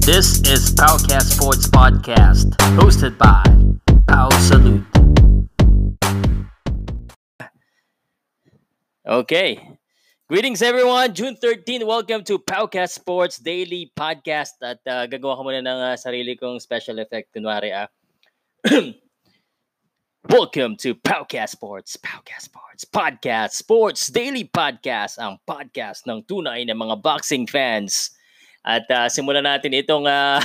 This is Powcast Sports Podcast, hosted by Pow Salute. Okay. Greetings everyone. June 13, welcome to Powcast Sports Daily Podcast. At uh, gagawa ko muna ng uh, sarili kong special effect. Kunwari ah. welcome to Powcast Sports, Powcast Sports, Podcast Sports Daily Podcast. Ang podcast ng tunay na mga boxing fans. At uh, simulan natin itong uh,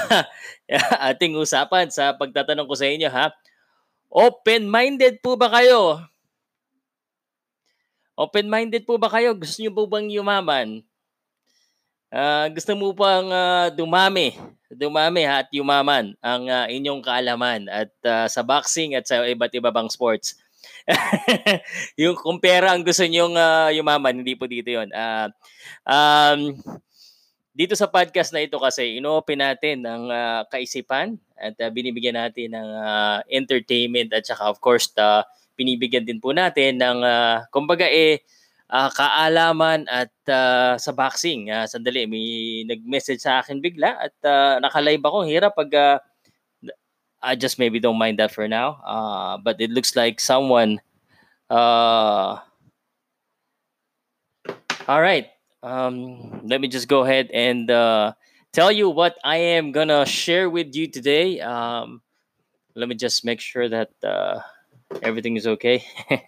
ating usapan sa pagtatanong ko sa inyo ha. Open-minded po ba kayo? Open-minded po ba kayo? Gusto niyo po bang yumaman? Uh, gusto mo bang uh, dumami? Dumami ha, at yumaman ang uh, inyong kaalaman at uh, sa boxing at sa iba't iba pang sports. yung kung ang gusto niyong uh, yumaman, hindi po dito yon. Uh, um, dito sa podcast na ito kasi ino-open natin ang uh, kaisipan at uh, binibigyan natin ng uh, entertainment at saka of course uh, binibigyan din po natin ng uh, kumbaga eh uh, kaalaman at uh, sa boxing. Uh, sandali, may nag-message sa akin bigla at uh, naka-live ako. Hirap pag uh, I just maybe don't mind that for now. Uh, but it looks like someone uh, All right um, let me just go ahead and uh, tell you what I am gonna share with you today. Um, let me just make sure that uh, everything is okay.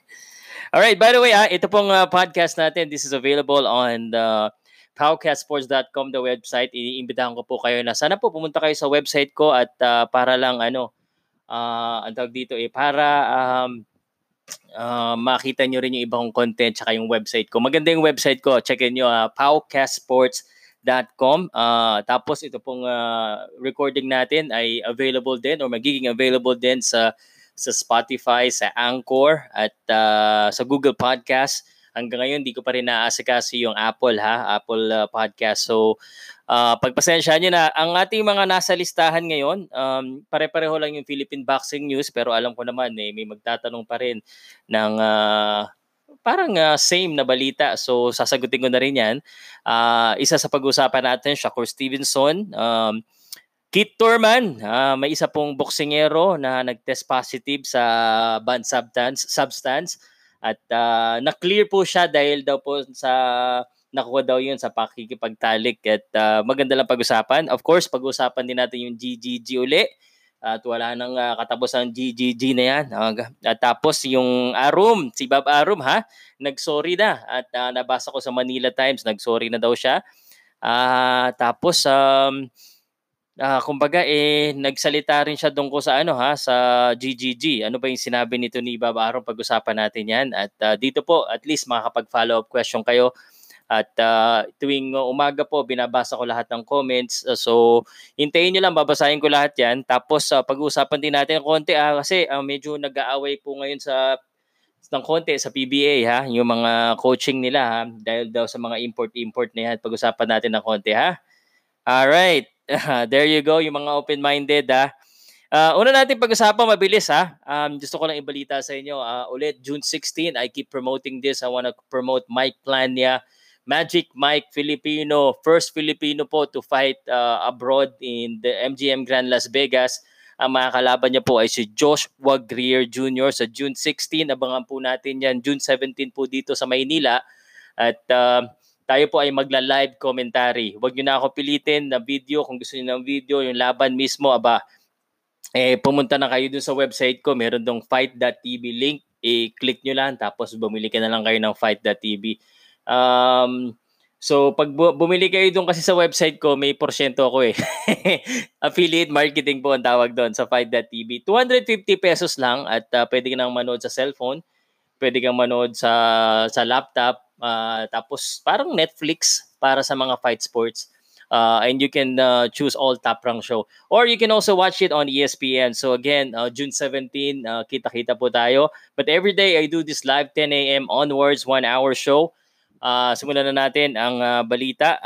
All right. By the way, ah, ito pong uh, podcast natin. This is available on the powcastsports.com, the website. Iniimbitahan ko po kayo na sana po pumunta kayo sa website ko at uh, para lang ano, uh, ang tawag dito eh, para um, uh, makita nyo rin yung ibang content tsaka yung website ko. Maganda yung website ko. Checkin nyo, uh, powcastsports.com. Uh, tapos ito pong uh, recording natin ay available din or magiging available din sa sa Spotify, sa Anchor at uh, sa Google Podcast. Hanggang ngayon, di ko pa rin naasikasi yung Apple ha, Apple uh, Podcast. So, Uh, pagpasensya nyo na, ang ating mga nasa listahan ngayon, um, pare-pareho lang yung Philippine Boxing News, pero alam ko naman, eh, may magtatanong pa rin ng uh, parang uh, same na balita. So, sasagutin ko na rin yan. Uh, isa sa pag-usapan natin, Shakur Stevenson, um, Kit Torman, uh, may isa pong boksingero na nag-test positive sa banned substance, substance at uh, na-clear po siya dahil daw po sa nakuha daw yun sa pakikipagtalik at uh, maganda lang pag-usapan. Of course, pag-usapan din natin yung GGG uli at wala nang uh, katapos ang GGG na yan. Uh, at tapos yung Arum, si Bob Arum ha, nagsorry na at uh, nabasa ko sa Manila Times, nagsorry na daw siya. Uh, tapos um, uh, kumbaga eh nagsalita rin siya doon ko sa ano ha sa GGG. Ano ba yung sinabi nito ni Bob Arum pag-usapan natin 'yan. At uh, dito po at least makakapag-follow up question kayo at uh, tuwing umaga po, binabasa ko lahat ng comments. Uh, so, hintayin nyo lang, babasahin ko lahat yan. Tapos, uh, pag-uusapan din natin konti ah, kasi uh, medyo nag-aaway po ngayon sa ng konti sa PBA ha, yung mga coaching nila ha, dahil daw sa mga import-import na yan. Pag-usapan natin ng konti ha. All right. there you go, yung mga open-minded ha. Uh, una natin pag-usapan, mabilis ha. Um, gusto ko lang ibalita sa inyo. Uh, ulit, June 16, I keep promoting this. I want to promote Mike Plania Magic Mike Filipino, first Filipino po to fight uh, abroad in the MGM Grand Las Vegas. Ang mga kalaban niya po ay si Joshua Greer Jr. sa June 16. Abangan po natin yan. June 17 po dito sa Maynila. At uh, tayo po ay magla-live commentary. Huwag niyo na ako pilitin na video. Kung gusto niyo ng video, yung laban mismo, aba, eh, pumunta na kayo dun sa website ko. Meron dong fight.tv link. I-click nyo lang tapos bumili ka na lang kayo ng fight.tv. Um, so pag bu- bumili kayo doon kasi sa website ko, may porsyento ako eh. Affiliate marketing po ang tawag doon sa Fight.tv. 250 pesos lang at uh, pwede kang manood sa cellphone, pwede kang manood sa sa laptop, uh, tapos parang Netflix para sa mga fight sports. Uh, and you can uh, choose all top rank show. Or you can also watch it on ESPN. So again, uh, June 17, uh, kita-kita po tayo. But every day I do this live 10 a.m. onwards, one hour show. Uh, simulan na natin ang uh, balita.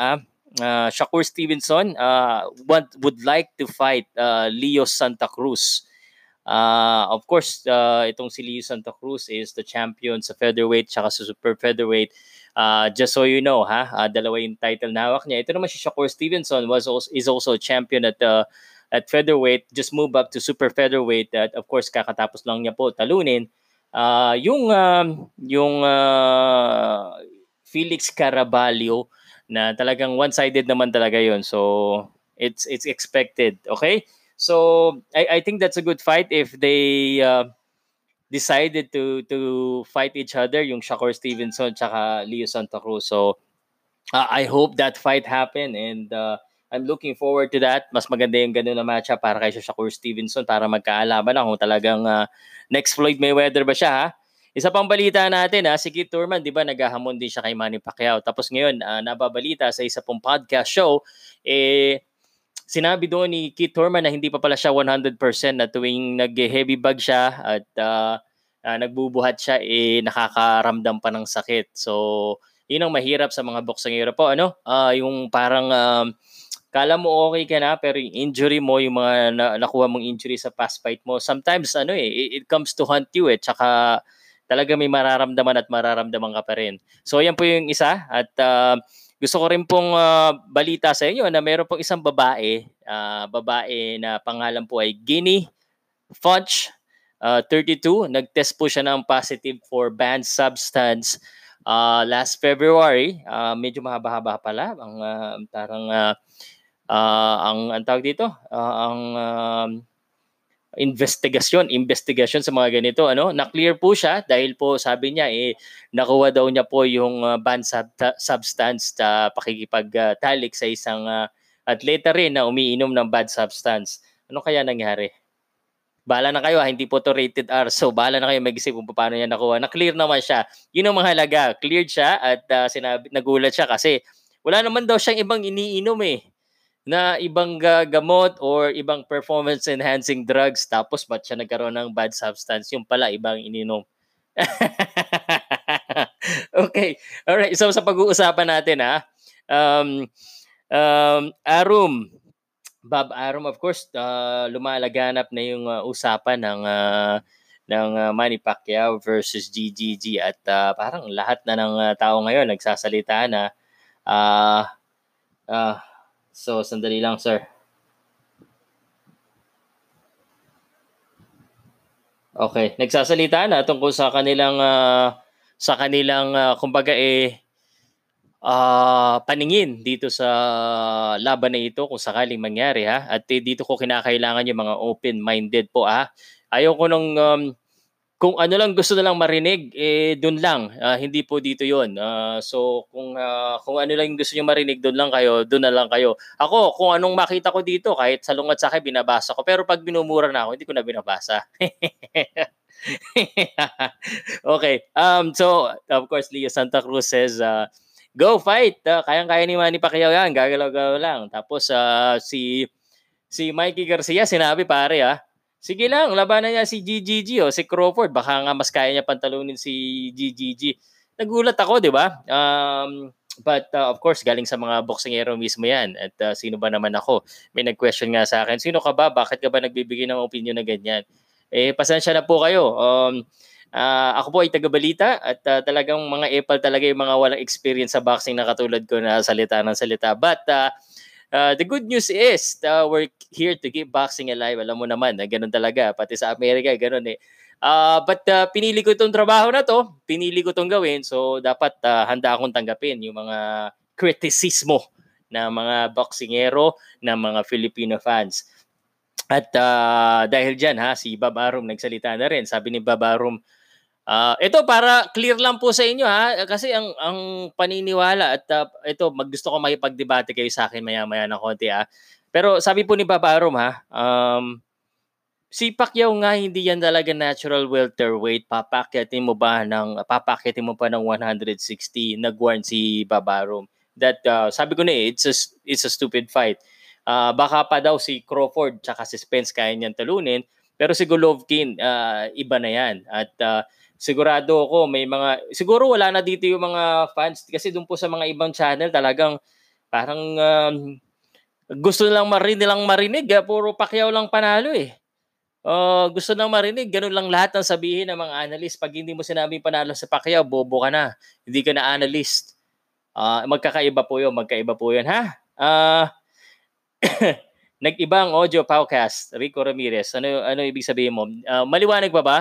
Uh, Shakur Stevenson uh, want, would like to fight uh, Leo Santa Cruz. Uh, of course, uh, itong si Leo Santa Cruz is the champion sa featherweight tsaka sa super featherweight. Uh, just so you know, ha, uh, dalawa yung title na hawak niya. Ito naman si Shakur Stevenson was also, is also champion at uh, at featherweight, just move up to super featherweight at of course kakatapos lang niya po talunin uh, yung um, yung uh, Felix Caraballo na talagang one-sided naman talaga yon. So it's it's expected, okay? So I I think that's a good fight if they uh, decided to to fight each other yung Shakur Stevenson tsaka Leo Santa Cruz. So uh, I hope that fight happen and uh, I'm looking forward to that. Mas maganda yung ganun na matcha para kay Shakur Stevenson para magkaalaban na kung talagang uh, next Floyd Mayweather ba siya ha. Isa pang balita natin ha, si Keith Thurman, di ba, naghahamon din siya kay Manny Pacquiao. Tapos ngayon, uh, nababalita sa isa pong podcast show, eh, sinabi doon ni Keith Thurman na hindi pa pala siya 100% na tuwing nag-heavy bag siya at uh, uh, nagbubuhat siya, eh, nakakaramdam pa ng sakit. So, yun ang mahirap sa mga boksingero po. Ano? Uh, yung parang... Uh, kala mo okay ka na pero yung injury mo yung mga na, nakuha mong injury sa past fight mo sometimes ano eh it, it comes to hunt you eh tsaka talaga may mararamdaman at mararamdaman ka pa rin. So yan po yung isa. At uh, gusto ko rin pong uh, balita sa inyo na meron pong isang babae uh, babae na pangalan po ay Guinea Funch uh, 32 nagtest po siya ng positive for banned substance uh, last February. Uh, medyo mahaba-haba pala. Ang uh, tarang uh, uh, ang ang tawag dito, uh, ang uh, investigasyon, investigasyon sa mga ganito, ano, na-clear po siya dahil po sabi niya eh nakuha daw niya po yung uh, banned sub- substance sa pakikipagtalik sa isang uh, atleta rin na umiinom ng bad substance. Ano kaya nangyari? Bala na kayo, ha? hindi po to rated R. So, bala na kayo mag-isip kung paano niya nakuha. Na-clear naman siya. Yun ang mahalaga. Cleared siya at uh, sinabi, nagulat siya kasi wala naman daw siyang ibang iniinom eh na ibang uh, gamot or ibang performance enhancing drugs tapos ba't siya nagkaroon ng bad substance? Yung pala ibang ininom. Okay. Alright so sa pag-uusapan natin ha um, um, Arum. Bob Arum of course uh, lumalaganap na yung uh, usapan ng uh, ng uh, Manny Pacquiao versus GGG at uh, parang lahat na ng uh, tao ngayon nagsasalita na uh, uh, So, sandali lang, sir. Okay, nagsasalita na tungkol sa kanilang uh, sa kanilang uh, kumbaga eh uh, paningin dito sa laban na ito kung sakaling mangyari ha. At eh, dito ko kinakailangan yung mga open-minded po ha. Ayaw ko nung um, kung ano lang gusto na lang marinig, eh doon lang. Uh, hindi po dito 'yon. Uh, so kung uh, kung ano lang gusto niyo marinig, doon lang kayo, doon na lang kayo. Ako, kung anong makita ko dito, kahit salungat sa akin binabasa ko. Pero pag binumura na ako, hindi ko na binabasa. okay. Um so of course Leo Santa Cruz says uh, go fight. Uh, kayang-kaya ni Manny Pacquiao yan. Gagalaw-galaw lang. Tapos uh, si si Mikey Garcia sinabi pare ah, Sige lang, labanan niya si GGG o si Crawford. Baka nga mas kaya niya pantalunin si GGG. Nagulat ako, di ba? Um, but uh, of course, galing sa mga boksingero mismo yan. At uh, sino ba naman ako? May nag-question nga sa akin, sino ka ba? Bakit ka ba nagbibigay ng opinion na ganyan? Eh, pasensya na po kayo. Um, uh, ako po ay taga-balita at uh, talagang mga epal talaga yung mga walang experience sa boxing na katulad ko na salita ng salita. But uh, Uh, the good news is, uh, we're here to keep boxing alive. Alam mo naman, na ganun talaga. Pati sa Amerika, ganun eh. Uh, but uh, pinili ko itong trabaho na to. Pinili ko itong gawin. So, dapat uh, handa akong tanggapin yung mga kritisismo na mga boksingero, na mga Filipino fans. At uh, dahil dyan, ha, si Bob Arum nagsalita na rin. Sabi ni Bob Arum, Uh, ito para clear lang po sa inyo ha kasi ang ang paniniwala at uh, ito maggusto ko makipagdebate kayo sa akin maya-maya na konti ha. Pero sabi po ni Babarom ha, um, si Pacquiao nga hindi yan talaga natural welterweight. Papakyatin mo ba ng papakyatin mo pa ng 160 nagwarn si Babarom. That uh, sabi ko na eh, it's a, it's a stupid fight. Uh, baka pa daw si Crawford tsaka si Spence kaya niyan talunin. Pero si Golovkin, uh, iba na yan. At uh, sigurado ako may mga siguro wala na dito yung mga fans kasi doon po sa mga ibang channel talagang parang um, gusto lang marinig nilang marinig eh, puro Pacquiao lang panalo eh. Uh, gusto nang marinig, ganun lang lahat ng sabihin ng mga analyst. Pag hindi mo sinabing panalo sa Pacquiao, bobo ka na. Hindi ka na analyst. Uh, magkakaiba po yun, magkaiba po yun, ha? Uh, nag-ibang audio podcast, Rico Ramirez. Ano, ano ibig sabihin mo? Uh, maliwanag ba ba?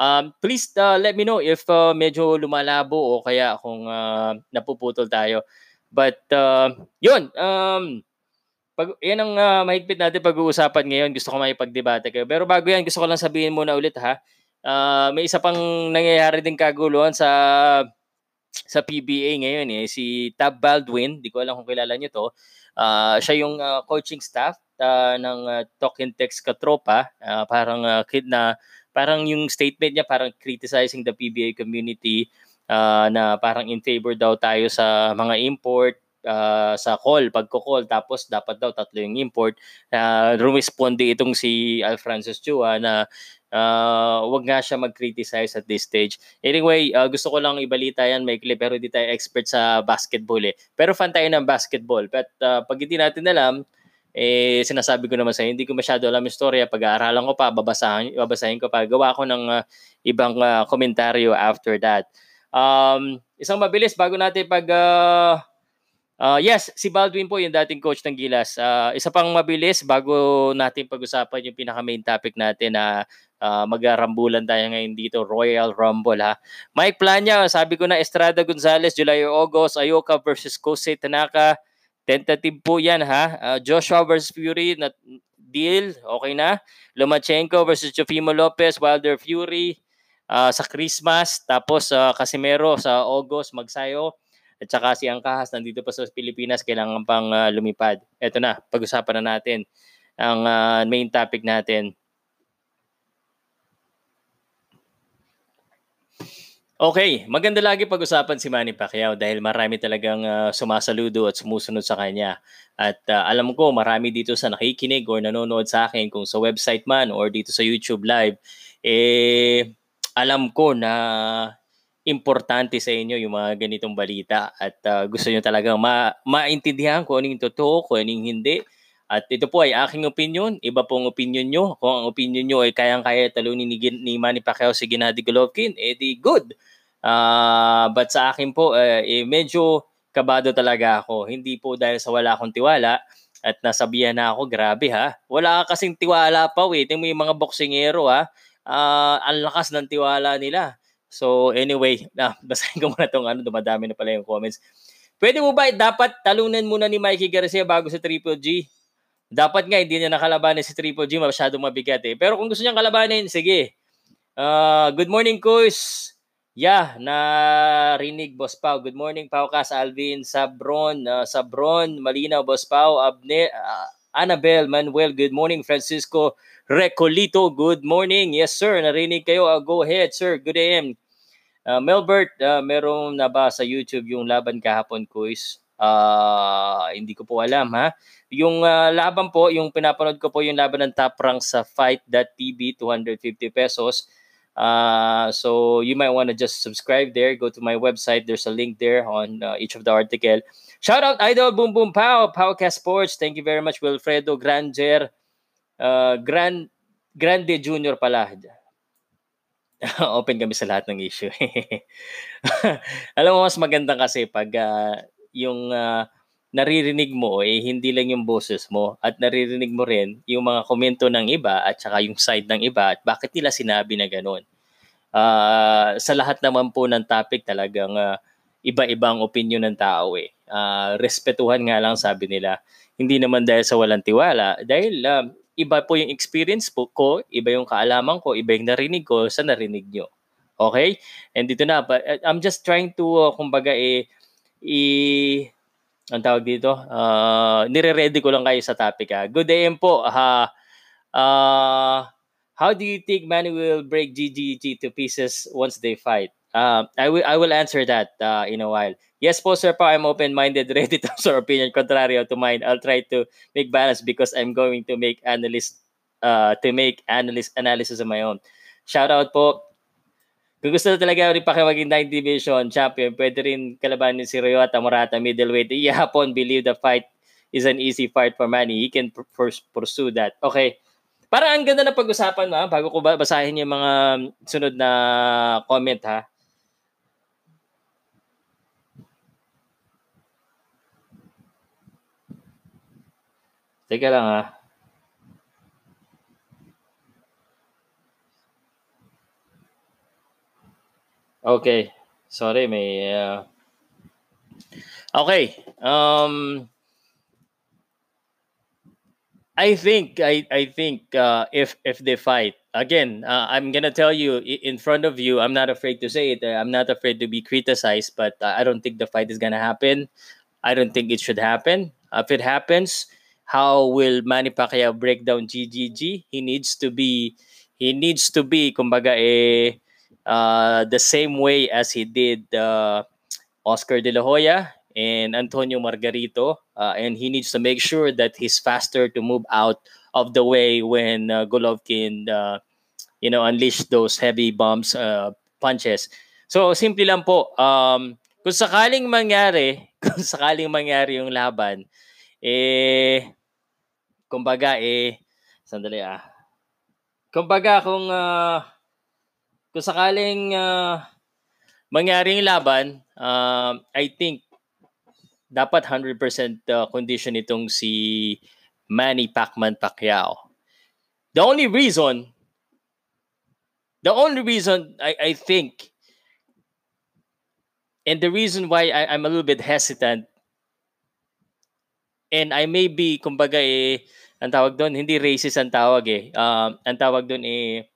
Um, please uh, let me know if uh, medyo lumalabo o kaya kung uh, napuputol tayo. But uh, yun, um, pag, yan ang uh, mahigpit natin pag-uusapan ngayon. Gusto ko maipagdebate kayo. Pero bago yan, gusto ko lang sabihin muna ulit ha. Uh, may isa pang nangyayari din kaguluhan sa sa PBA ngayon eh. Si Tab Baldwin, di ko alam kung kilala niyo to. Uh, siya yung uh, coaching staff uh, ng uh, Talking Text Katropa. Uh, parang uh, kid na parang yung statement niya parang criticizing the PBA community uh, na parang in favor daw tayo sa mga import uh, sa call, pagko-call, tapos dapat daw tatlo yung import. Uh, rumisponde itong si Alfrancis Chua na uh, wag nga siya mag-criticize at this stage. Anyway, uh, gusto ko lang ibalita yan, may clip, pero hindi tayo expert sa basketball eh. Pero fan tayo ng basketball. But uh, pag hindi natin alam, eh sinasabi ko naman sa hindi ko masyado alam yung storya, pag-aaralan ko pa, babasahin, babasahin ko pa, gawa ko ng uh, ibang uh, komentaryo after that. Um, isang mabilis bago natin pag uh, Uh, yes, si Baldwin po yung dating coach ng Gilas. Uh, isa pang mabilis bago natin pag-usapan yung pinaka main topic natin na uh, mag-arambulan tayo ngayon dito, Royal Rumble ha. Mike Plania, sabi ko na Estrada Gonzalez, July or August, Ayoka versus Kosei Tanaka. Tentative po yan ha. Uh, Joshua versus Fury, na deal, okay na. Lomachenko versus Jofimo Lopez, Wilder Fury uh, sa Christmas. Tapos uh, Casimero sa August, magsayo. At saka si Angkahas nandito pa sa Pilipinas, kailangan pang uh, lumipad. Ito na, pag-usapan na natin ang uh, main topic natin. Okay, maganda lagi pag-usapan si Manny Pacquiao dahil marami talagang uh, sumasaludo at sumusunod sa kanya. At uh, alam ko marami dito sa nakikinig or nanonood sa akin kung sa website man or dito sa YouTube live, eh alam ko na importante sa inyo yung mga ganitong balita at uh, gusto nyo talagang ma- maintindihan kung ano yung totoo, kung ano yung hindi. At ito po ay aking opinion, iba pong opinion nyo. Kung ang opinion nyo ay kayang-kaya talunin ni, ni Manny Pacquiao si Gennady Golovkin, edi good. Uh, but sa akin po, uh, eh, medyo kabado talaga ako. Hindi po dahil sa wala akong tiwala at nasabihan na ako, grabe ha. Wala ka kasing tiwala pa, waiting mo yung mga boksingero ha. Uh, ang lakas ng tiwala nila So anyway, na basahin ko muna tong ano, dumadami na pala yung comments. Pwede mo ba dapat talunan muna ni Mikey Garcia bago sa Triple G? Dapat nga hindi niya nakalabanin si Triple G, masyadong mabigat eh. Pero kung gusto niyang kalabanin, sige. Uh, good morning, Kuys. Yeah, narinig Boss Pau. Good morning, Pau Kas, Alvin, Sabron, uh, Sabron, Malina, Boss Pau, Abne, uh, Annabel, Manuel, good morning, Francisco, Recolito, good morning. Yes, sir. Narinig kayo. Uh, go ahead, sir. Good AM. Uh, Melbert, uh, meron na ba sa YouTube yung laban kahapon, quiz? Uh, hindi ko po alam, ha? Yung uh, laban po, yung pinapanood ko po yung laban ng top rank sa fight.tv, 250 pesos. Uh, so you might want to just subscribe there. Go to my website. There's a link there on uh, each of the article. Shout out Idol Boom Boom Pow, Powcast Sports. Thank you very much, Wilfredo Granger uh, Grand Grande Junior pala. Open kami sa lahat ng issue. Alam mo, mas maganda kasi pag uh, yung uh, naririnig mo eh hindi lang yung boses mo at naririnig mo rin yung mga komento ng iba at saka yung side ng iba at bakit nila sinabi na ganun. Uh, sa lahat naman po ng topic talagang uh, iba-ibang opinion ng tao eh. Uh, respetuhan nga lang sabi nila. Hindi naman dahil sa walang tiwala, dahil uh, iba po yung experience po ko, iba yung kaalaman ko, iba yung narinig ko sa narinig nyo. Okay? And dito na, but uh, I'm just trying to, uh, kumbaga, eh, i, ang tawag dito, uh, nire-ready ko lang kayo sa topic. Ha. Good day po. Ha, uh, how do you think Manny will break GGG to pieces once they fight? Uh, I will I will answer that uh, in a while. Yes po, sir pa, I'm open-minded, ready to absorb opinion contrary to mine. I'll try to make balance because I'm going to make analyst uh, to make analyst analysis of my own. Shout out po. Kung gusto talaga rin pa kayo maging 9 division champion, pwede rin kalabanin si Ryota Morata middleweight. Ihapon believe the fight is an easy fight for Manny. He can pr- pursue that. Okay. Para ang ganda na pag-usapan ha, bago ko basahin yung mga sunod na comment ha. Teka lang ha. Okay. Sorry, may... Uh... Okay. Um, I think I I think uh, if if they fight again, uh, I'm gonna tell you in front of you. I'm not afraid to say it. I'm not afraid to be criticized, but I don't think the fight is gonna happen. I don't think it should happen. if it happens, how will Manny Pacquiao break down GGG? He needs to be he needs to be kumbaga eh, uh, the same way as he did uh, Oscar De La Hoya and Antonio Margarito, uh, and he needs to make sure that he's faster to move out of the way when uh, Golovkin, uh, you know, unleash those heavy bombs, uh, punches. So, simple lang po. Um, kung sakaling mangyari, kung sakaling mangyari yung laban, eh, kumbaga, eh, sandali ah. Kumbaga, kung, uh, kung sakaling uh, mangyari yung laban, uh, I think dapat 100% uh, condition itong si Manny Pacman Pacquiao. The only reason, the only reason I, I think, and the reason why I, I'm a little bit hesitant, and I may be, kumbaga eh, ang tawag doon, hindi racist ang tawag eh. Um, ang tawag doon eh,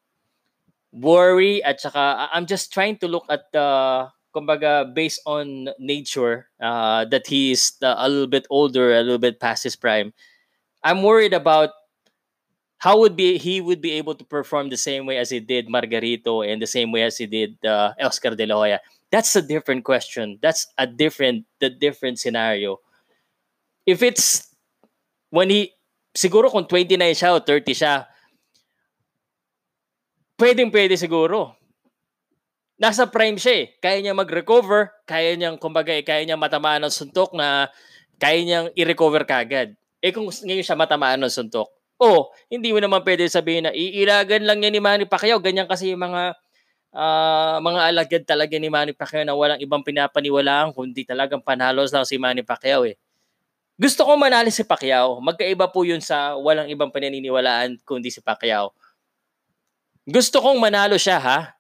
worry at saka I'm just trying to look at the kumbaga based on nature uh, that he is a little bit older, a little bit past his prime. I'm worried about how would be he would be able to perform the same way as he did Margarito and the same way as he did uh, Oscar De La Hoya. That's a different question. That's a different the different scenario. If it's when he siguro kung 29 siya o 30 siya, pwedeng pwede siguro nasa prime siya eh. Kaya niya mag-recover, kaya niyang, kumbaga, eh, kaya niya matamaan ng suntok na kaya niyang i-recover kagad. Eh kung ngayon siya matamaan ng suntok, oh, hindi mo naman pwede sabihin na iiragan lang niya ni Manny Pacquiao. Ganyan kasi yung mga uh, mga alagad talaga ni Manny Pacquiao na walang ibang pinapaniwalaan kundi talagang panalos lang si Manny Pacquiao eh. Gusto ko manalo si Pacquiao. Magkaiba po yun sa walang ibang pananiniwalaan kundi si Pacquiao. Gusto kong manalo siya ha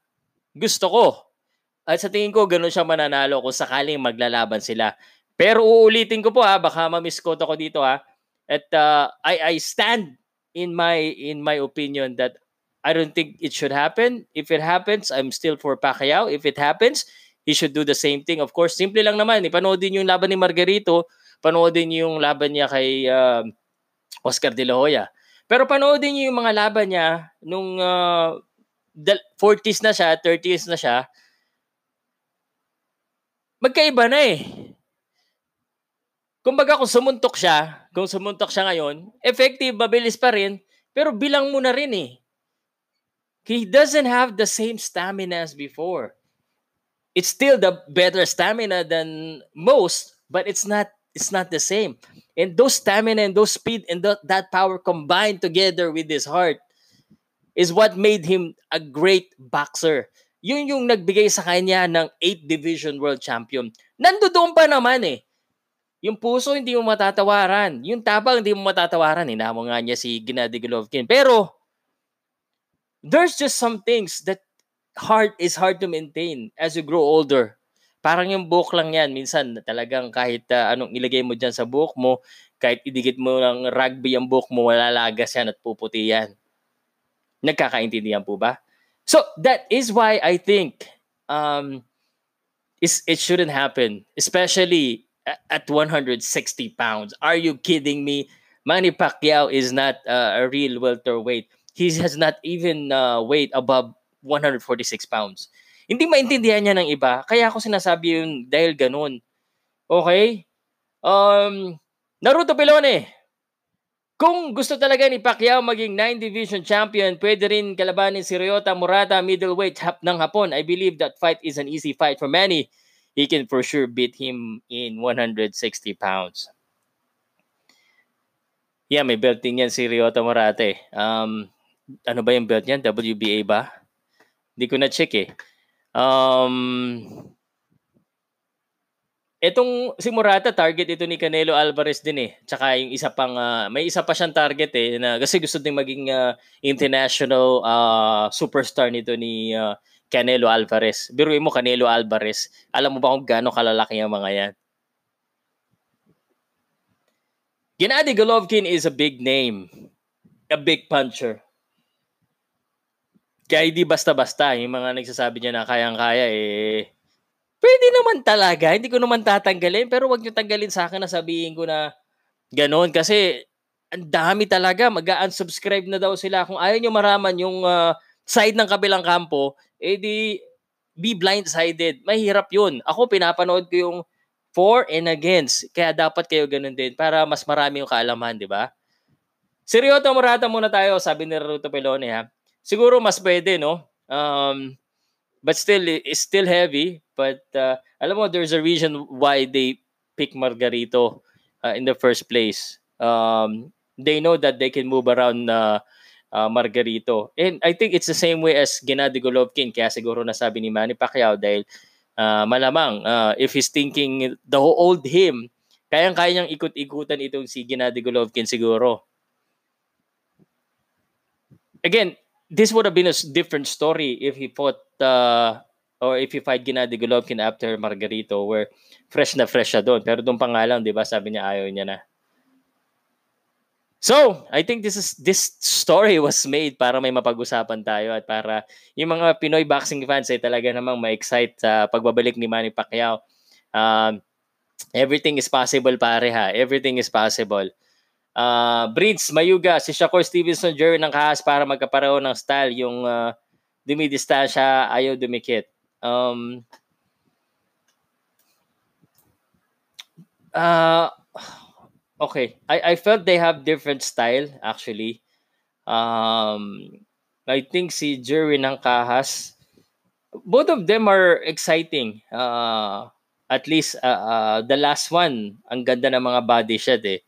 gusto ko. At sa tingin ko, ganun siya mananalo kung sakaling maglalaban sila. Pero uulitin ko po ha, baka ma-misquote ako dito ha. At uh, I, I stand in my in my opinion that I don't think it should happen. If it happens, I'm still for Pacquiao. If it happens, he should do the same thing. Of course, simple lang naman. Ipanoodin yung laban ni Margarito, panoodin yung laban niya kay uh, Oscar De La Hoya. Pero panoodin niyo yung mga laban niya nung uh, 40s na siya, 30s na siya, magkaiba na eh. Kumbaga kung sumuntok siya, kung sumuntok siya ngayon, effective, mabilis pa rin, pero bilang mo na rin eh. He doesn't have the same stamina as before. It's still the better stamina than most, but it's not it's not the same. And those stamina and those speed and the, that power combined together with his heart is what made him a great boxer. Yun yung nagbigay sa kanya ng 8 Division World Champion. Nandoon pa naman eh. Yung puso hindi mo matatawaran. Yung tapang hindi mo matatawaran. Hinamo nga niya si Gennady Golovkin. Pero, there's just some things that hard is hard to maintain as you grow older. Parang yung buhok lang yan. Minsan talagang kahit uh, anong ilagay mo dyan sa buhok mo, kahit idikit mo ng rugby ang buhok mo, wala lagas yan at puputi yan. Nagkakaintindihan po ba? So that is why I think um, is it shouldn't happen, especially at 160 pounds. Are you kidding me? Manny Pacquiao is not uh, a real welterweight. He has not even uh, weight above 146 pounds. Hindi maintindihan niya ng iba. Kaya ako sinasabi yun dahil ganun. Okay? Um, Naruto Pelone, kung gusto talaga ni Pacquiao maging 9 division champion, pwede rin kalabanin si Ryota Murata middleweight hap ng Hapon. I believe that fight is an easy fight for Manny. He can for sure beat him in 160 pounds. Yeah, may belting yan si Ryota Murata eh. Um, ano ba yung belt niyan? WBA ba? Hindi ko na check eh. Um, Etong si Murata, target ito ni Canelo Alvarez din eh. Tsaka yung isa pang, uh, may isa pa siyang target eh, na kasi gusto din maging uh, international uh, superstar nito ni uh, Canelo Alvarez. Biruin mo Canelo Alvarez. Alam mo ba kung gaano kalalaki ang mga yan? Gennady Golovkin is a big name. A big puncher. Kaya hindi basta-basta. Yung mga nagsasabi niya na kayang-kaya eh Pwede naman talaga. Hindi ko naman tatanggalin. Pero wag nyo tanggalin sa akin na sabihin ko na ganoon. Kasi ang dami talaga. Mag-unsubscribe na daw sila. Kung ayaw nyo maraman yung uh, side ng kabilang kampo, eh di be blindsided. Mahirap yun. Ako pinapanood ko yung for and against. Kaya dapat kayo ganun din para mas marami yung kaalaman, di ba? Seryoto Morata muna tayo, sabi ni Ruto Pelone ha. Siguro mas pwede, no? Um, but still it's still heavy. But uh, alam mo there's a reason why they pick Margarito uh, in the first place. Um, they know that they can move around uh, uh, Margarito. And I think it's the same way as Gennady Golovkin kaya siguro nasabi ni Manny Pacquiao dahil uh, malamang uh, if he's thinking the old him kayang-kaya niyang ikut-ikutan itong si Gennady Golovkin siguro. Again this would have been a different story if he fought uh, or if he fight Gennady Golovkin after Margarito where fresh na fresh siya doon. Pero doon pa nga lang, di ba, sabi niya ayaw niya na. So, I think this is this story was made para may mapag-usapan tayo at para yung mga Pinoy boxing fans ay talaga namang ma-excite sa pagbabalik ni Manny Pacquiao. Um, everything is possible pare ha. Everything is possible. Uh, Breeds, Mayuga, si Shakur Stevenson Jerry ng kahas para magkapareho ng style. Yung uh, dumidistansya, ayaw dumikit. Um, uh, okay. I, I felt they have different style actually. Um, I think si Jerry ng kahas, both of them are exciting. Uh, at least uh, uh, the last one, ang ganda ng mga body shot eh.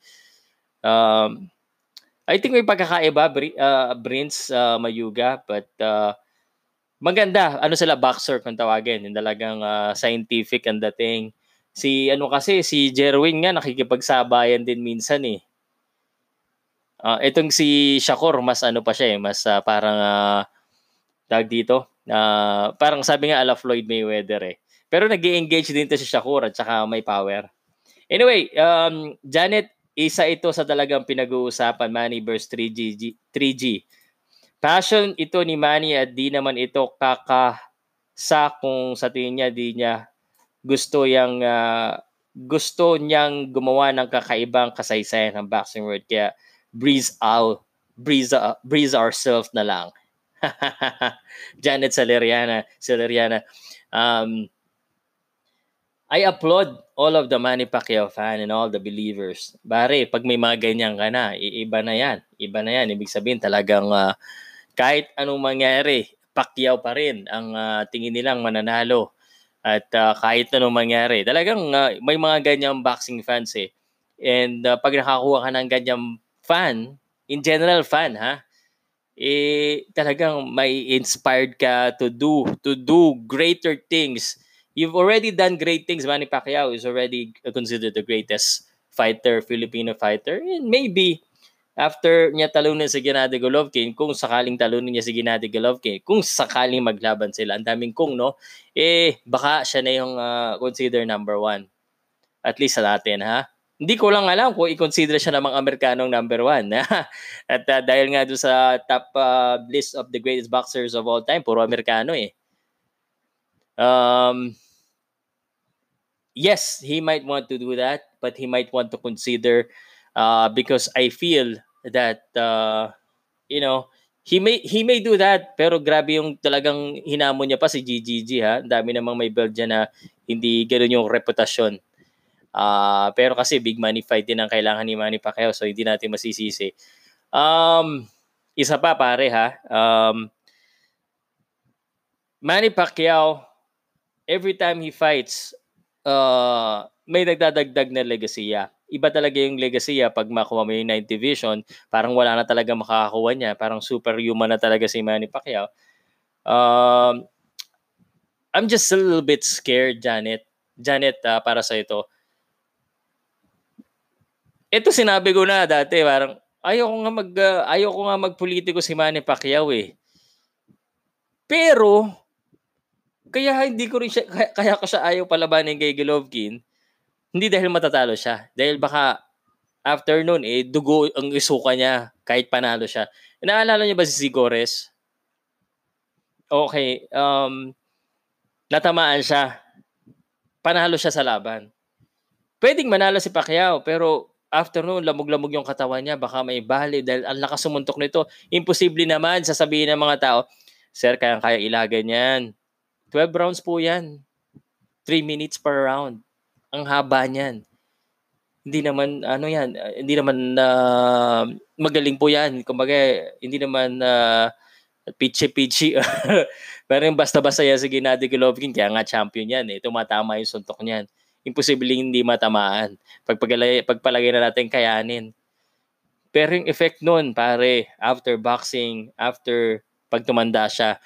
Um, I think may pagkakaiba, uh, Brins, uh, Mayuga, but uh, maganda. Ano sila, boxer kung tawagin. Yung talagang uh, scientific ang dating. Si ano kasi, si Jerwin nga nakikipagsabayan din minsan eh. Uh, itong si Shakur, mas ano pa siya eh, mas uh, parang uh, tag dito. Uh, parang sabi nga ala Floyd Mayweather eh. Pero nag engage din to si Shakur at saka may power. Anyway, um, Janet isa ito sa talagang pinag-uusapan, Manny versus 3G. 3G. Passion ito ni Manny at di naman ito kakasa kung sa tingin niya di niya gusto yang uh, gusto niyang gumawa ng kakaibang kasaysayan ng boxing world kaya breeze out breeze uh, breeze ourselves na lang Janet Saleriana Saleriana um I applaud all of the Manny Pacquiao fan and all the believers. Bare, pag may mga ganyan ka na, iba na yan. Iba na yan. Ibig sabihin talagang uh, kahit anong mangyari, Pacquiao pa rin ang uh, tingin nilang mananalo. At uh, kahit anong mangyari, talagang uh, may mga ganyang boxing fans eh. And uh, pag nakakuha ka ng ganyang fan, in general fan ha, eh talagang may inspired ka to do to do greater things you've already done great things. Manny Pacquiao is already considered the greatest fighter, Filipino fighter. And maybe after niya talunin si Gennady Golovkin, kung sakaling talunin niya si Gennady Golovkin, kung sakaling maglaban sila, ang daming kung, no? Eh, baka siya na yung uh, consider number one. At least sa natin, ha? Hindi ko lang alam kung i-consider siya namang Amerikanong number one. At uh, dahil nga doon sa top uh, list of the greatest boxers of all time, puro Amerikano eh. Um, yes, he might want to do that, but he might want to consider uh, because I feel that uh, you know he may he may do that pero grabe yung talagang hinamon niya pa si GGG ha. Ang dami namang may dyan na hindi ganoon yung reputasyon. Uh, pero kasi big money fight din ang kailangan ni Manny Pacquiao so hindi natin masisisi. Um, isa pa pare ha. Um, Manny Pacquiao every time he fights uh, may nagdadagdag na legasiya. iba talaga yung legacy ah, pag makuha mo yung 9th division, parang wala na talaga makakakuha niya, parang superhuman na talaga si Manny Pacquiao. Um, I'm just a little bit scared, Janet. Janet, uh, para sa ito. Ito sinabi ko na dati, parang ayoko nga mag uh, ayoko nga magpolitiko si Manny Pacquiao eh. Pero kaya hindi ko rin siya kaya, kaya ko siya ayaw palabanin kay Golovkin hindi dahil matatalo siya. Dahil baka after noon, eh, dugo ang isuka niya kahit panalo siya. Naalala niyo ba si Sigores? Okay. Um, natamaan siya. Panalo siya sa laban. Pwedeng manalo si Pacquiao, pero after noon, lamog-lamog yung katawan niya. Baka may bali dahil ang lakas sumuntok nito. Imposible naman, sasabihin ng mga tao, Sir, kayang-kaya ilagan yan. 12 rounds po yan. 3 minutes per round. Ang haba niyan. Hindi naman ano 'yan, uh, hindi naman uh, magaling po 'yan. Kumbaga hindi naman uh, pitchy-pitchy. Pero yung basta-basta yan si Gennady Golovkin, kaya nga champion yan. Eh. Tumatama yung suntok niyan. Imposible hindi matamaan. Pagpalagay, pagpalagay na natin kayanin. Pero yung effect nun, pare, after boxing, after pag tumanda siya,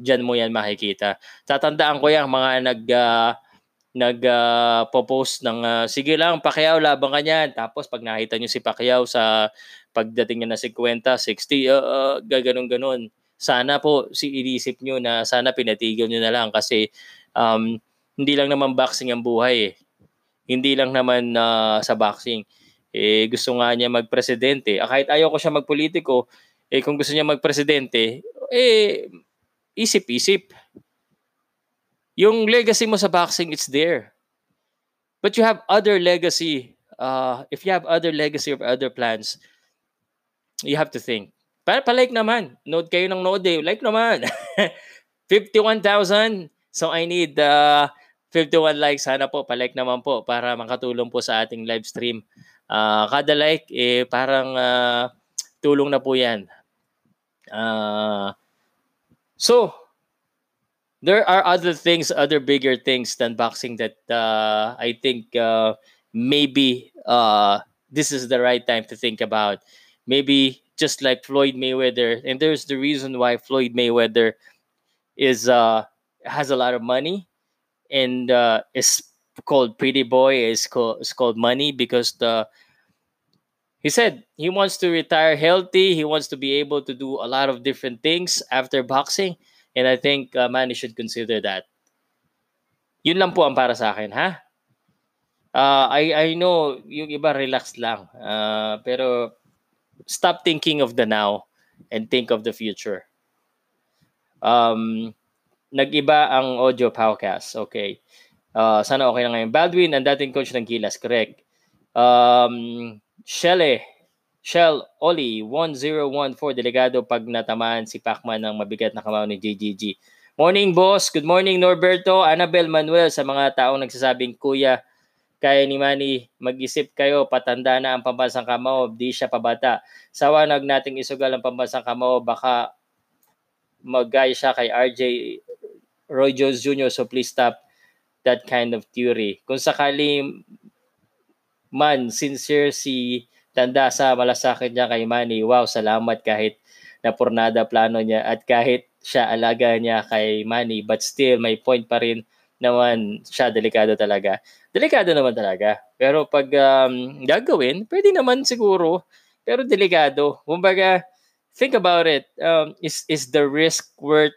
dyan mo yan makikita. Tatandaan ko yan, mga nag, uh, nag-post uh, ng uh, sige lang Pacquiao laban ka niyan tapos pag nakita niyo si Pacquiao sa pagdating niya na 50 60 uh, uh, gaganon ganon sana po si inisip niyo na sana pinatigil niyo na lang kasi um, hindi lang naman boxing ang buhay eh. hindi lang naman uh, sa boxing eh gusto nga niya magpresidente ah, kahit ayaw ko siya magpolitiko eh kung gusto niya magpresidente eh isip-isip yung legacy mo sa boxing, it's there. But you have other legacy. Uh, if you have other legacy or other plans, you have to think. Para pa-like naman. Note kayo ng node eh. Like naman. 51,000. So I need uh, 51 likes. Sana po, pa-like naman po para makatulong po sa ating live stream. Uh, kada like, eh, parang uh, tulong na po yan. Uh, so, there are other things, other bigger things than boxing that uh, I think uh, maybe uh, this is the right time to think about. Maybe just like Floyd Mayweather, and there's the reason why Floyd Mayweather is uh, has a lot of money and uh, is called Pretty Boy. is called is called money because the he said he wants to retire healthy. He wants to be able to do a lot of different things after boxing And I think uh, Manny should consider that. Yun lang po ang para sa akin, ha? Uh, I, I know yung iba relax lang. Uh, pero stop thinking of the now and think of the future. Um, nag-iba ang audio podcast. Okay. Uh, sana okay na ngayon. Baldwin, ang dating coach ng Gilas. Correct. Um, Shelle, Shell Oli 1014 delegado pag natamaan si Pacman ng mabigat na kamao ni JGG. Morning boss, good morning Norberto, Annabel Manuel sa mga taong nagsasabing kuya kaya ni Manny mag-isip kayo patanda na ang pambansang kamao, di siya pabata. Sawanag nating isugal ang pambansang kamao baka maggaya siya kay RJ Roy Jones Jr. So please stop that kind of theory. Kung sakali man sincere si tanda sa malasakit niya kay Manny. Wow, salamat kahit napurnada plano niya at kahit siya alaga niya kay Manny but still may point pa rin naman siya delikado talaga. Delikado naman talaga. Pero pag um, gagawin, pwede naman siguro. Pero delikado. Kumbaga, think about it. Um, is is the risk worth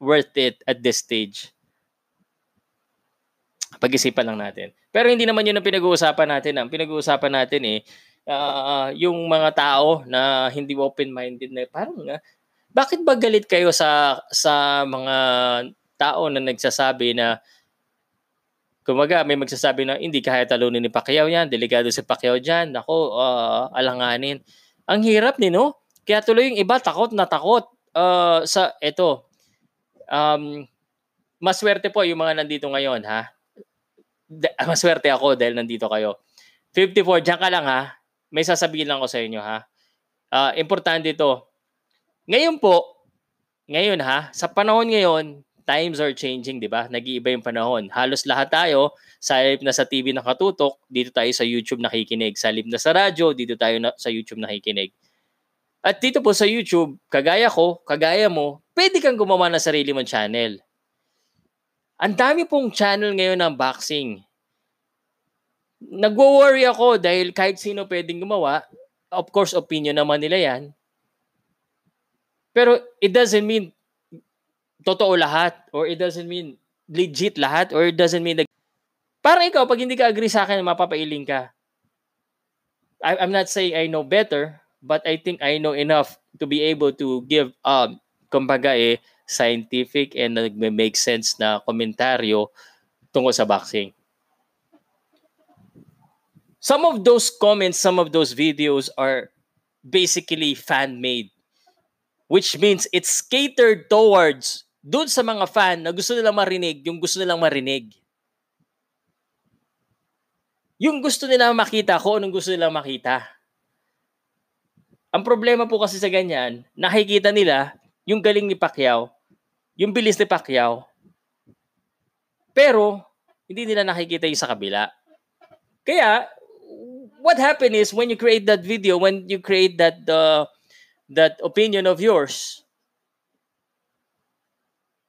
worth it at this stage? Pag-isipan lang natin. Pero hindi naman yun ang pinag-uusapan natin. Ang pinag-uusapan natin eh, uh, yung mga tao na hindi open-minded na parang uh, bakit ba galit kayo sa sa mga tao na nagsasabi na kumaga may magsasabi na hindi kaya talunin ni Pacquiao yan, delikado si Pacquiao diyan. Nako, uh, alanganin. Ang hirap ni. Kaya tuloy yung iba takot na takot uh, sa ito. Um, maswerte po yung mga nandito ngayon ha. Maswerte ako dahil nandito kayo. 54, diyan ka lang ha may sasabihin lang ko sa inyo ha. Uh, importante ito. Ngayon po, ngayon ha, sa panahon ngayon, times are changing, di ba? Nag-iiba yung panahon. Halos lahat tayo, sa halip na sa TV nakatutok, dito tayo sa YouTube nakikinig. Sa halip na sa radyo, dito tayo na, sa YouTube nakikinig. At dito po sa YouTube, kagaya ko, kagaya mo, pwede kang gumawa ng sarili mong channel. Ang dami pong channel ngayon ng boxing. Nagwo-worry ako dahil kahit sino pwedeng gumawa, of course opinion naman nila yan. Pero it doesn't mean totoo lahat or it doesn't mean legit lahat or it doesn't mean that parang ikaw pag hindi ka agree sa akin mapapailing ka I, I'm not saying I know better but I think I know enough to be able to give um kumbaga eh scientific and nagme-make sense na komentaryo tungkol sa boxing. Some of those comments, some of those videos are basically fan-made. Which means it's catered towards doon sa mga fan na gusto nilang marinig yung gusto nilang marinig. Yung gusto nilang makita ko, anong gusto nilang makita. Ang problema po kasi sa ganyan, nakikita nila yung galing ni Pacquiao, yung bilis ni Pacquiao, pero hindi nila nakikita yung sa kabila. Kaya, what happened is when you create that video, when you create that uh, that opinion of yours,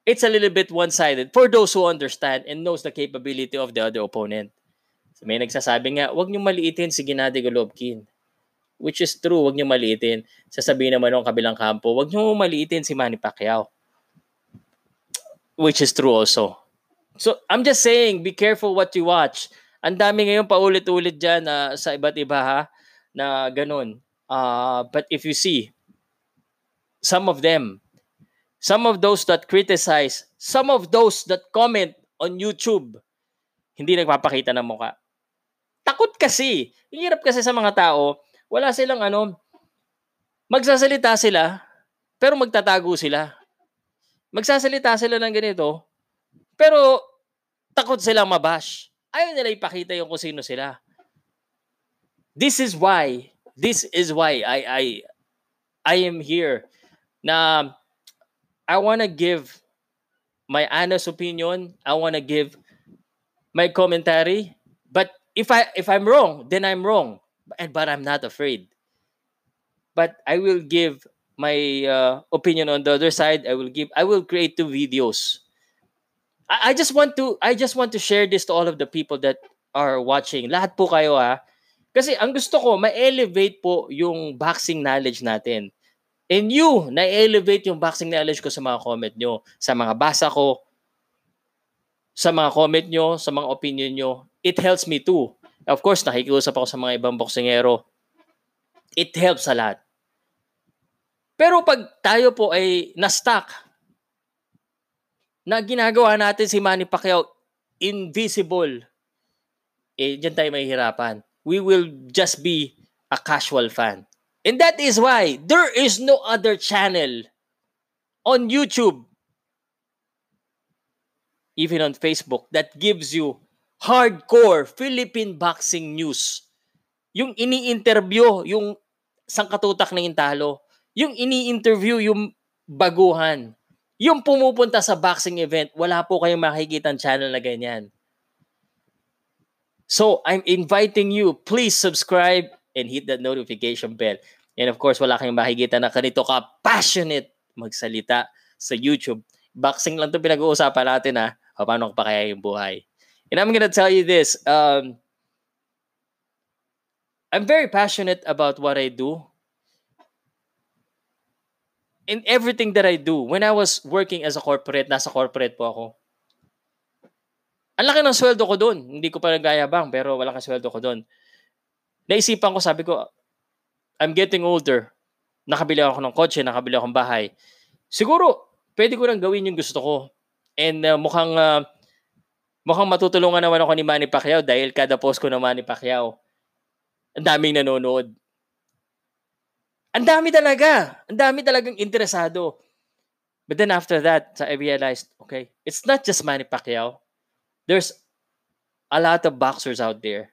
it's a little bit one-sided for those who understand and knows the capability of the other opponent. So may nagsasabi nga, wag niyo maliitin si Gennady Golovkin. Which is true, wag niyo maliitin. Sasabihin naman ng kabilang kampo, wag niyo maliitin si Manny Pacquiao. Which is true also. So, I'm just saying, be careful what you watch. Ang dami ngayon paulit-ulit dyan uh, sa iba't iba ha, na ganun. Uh, but if you see, some of them some of those that criticize, some of those that comment on YouTube, hindi nagpapakita ng muka. Takot kasi. Hirap kasi sa mga tao, wala silang ano, magsasalita sila, pero magtatago sila. Magsasalita sila ng ganito, pero takot silang mabash. Ayaw nila ipakita yung kung sino sila. This is why, this is why I I I am here na I want to give my honest opinion. I want to give my commentary. But if I if I'm wrong, then I'm wrong. And but I'm not afraid. But I will give my uh, opinion on the other side. I will give. I will create two videos. I, I just want to. I just want to share this to all of the people that are watching. Lahat po kayo ha. Kasi ang gusto ko, ma-elevate po yung boxing knowledge natin. And you, na-elevate yung boxing knowledge ko sa mga comment nyo, sa mga basa ko, sa mga comment nyo, sa mga opinion nyo. It helps me too. Of course, nakikiusap ako sa mga ibang boksingero. It helps a lot. Pero pag tayo po ay na-stuck, na ginagawa natin si Manny Pacquiao invisible, eh, dyan tayo mahihirapan. We will just be a casual fan. And that is why there is no other channel on YouTube, even on Facebook, that gives you hardcore Philippine boxing news. Yung ini-interview, yung sangkatutak ng intalo. Yung ini-interview, yung baguhan. Yung pumupunta sa boxing event, wala po kayong makikita channel na ganyan. So, I'm inviting you, please subscribe and hit that notification bell. And of course, wala kayong makikita na kanito ka passionate magsalita sa YouTube. Boxing lang 'to pinag-uusapan natin ha. Paano pa kaya yung buhay. And I'm gonna tell you this. Um, I'm very passionate about what I do. In everything that I do. When I was working as a corporate, nasa corporate po ako. Ang laki ng sweldo ko doon. Hindi ko pa nagayabang, pero wala kang sweldo ko doon. Naisipan ko, sabi ko, I'm getting older. Nakabili ako ng kotse, nakabili ako ng bahay. Siguro, pwede ko nang gawin yung gusto ko. And uh, mukhang uh, mukhang matutulungan naman ako ni Manny Pacquiao dahil kada post ko ng Manny Pacquiao, ang daming nanonood. Ang dami talaga. Ang dami talagang interesado. But then after that, I realized, okay, it's not just Manny Pacquiao there's a lot of boxers out there.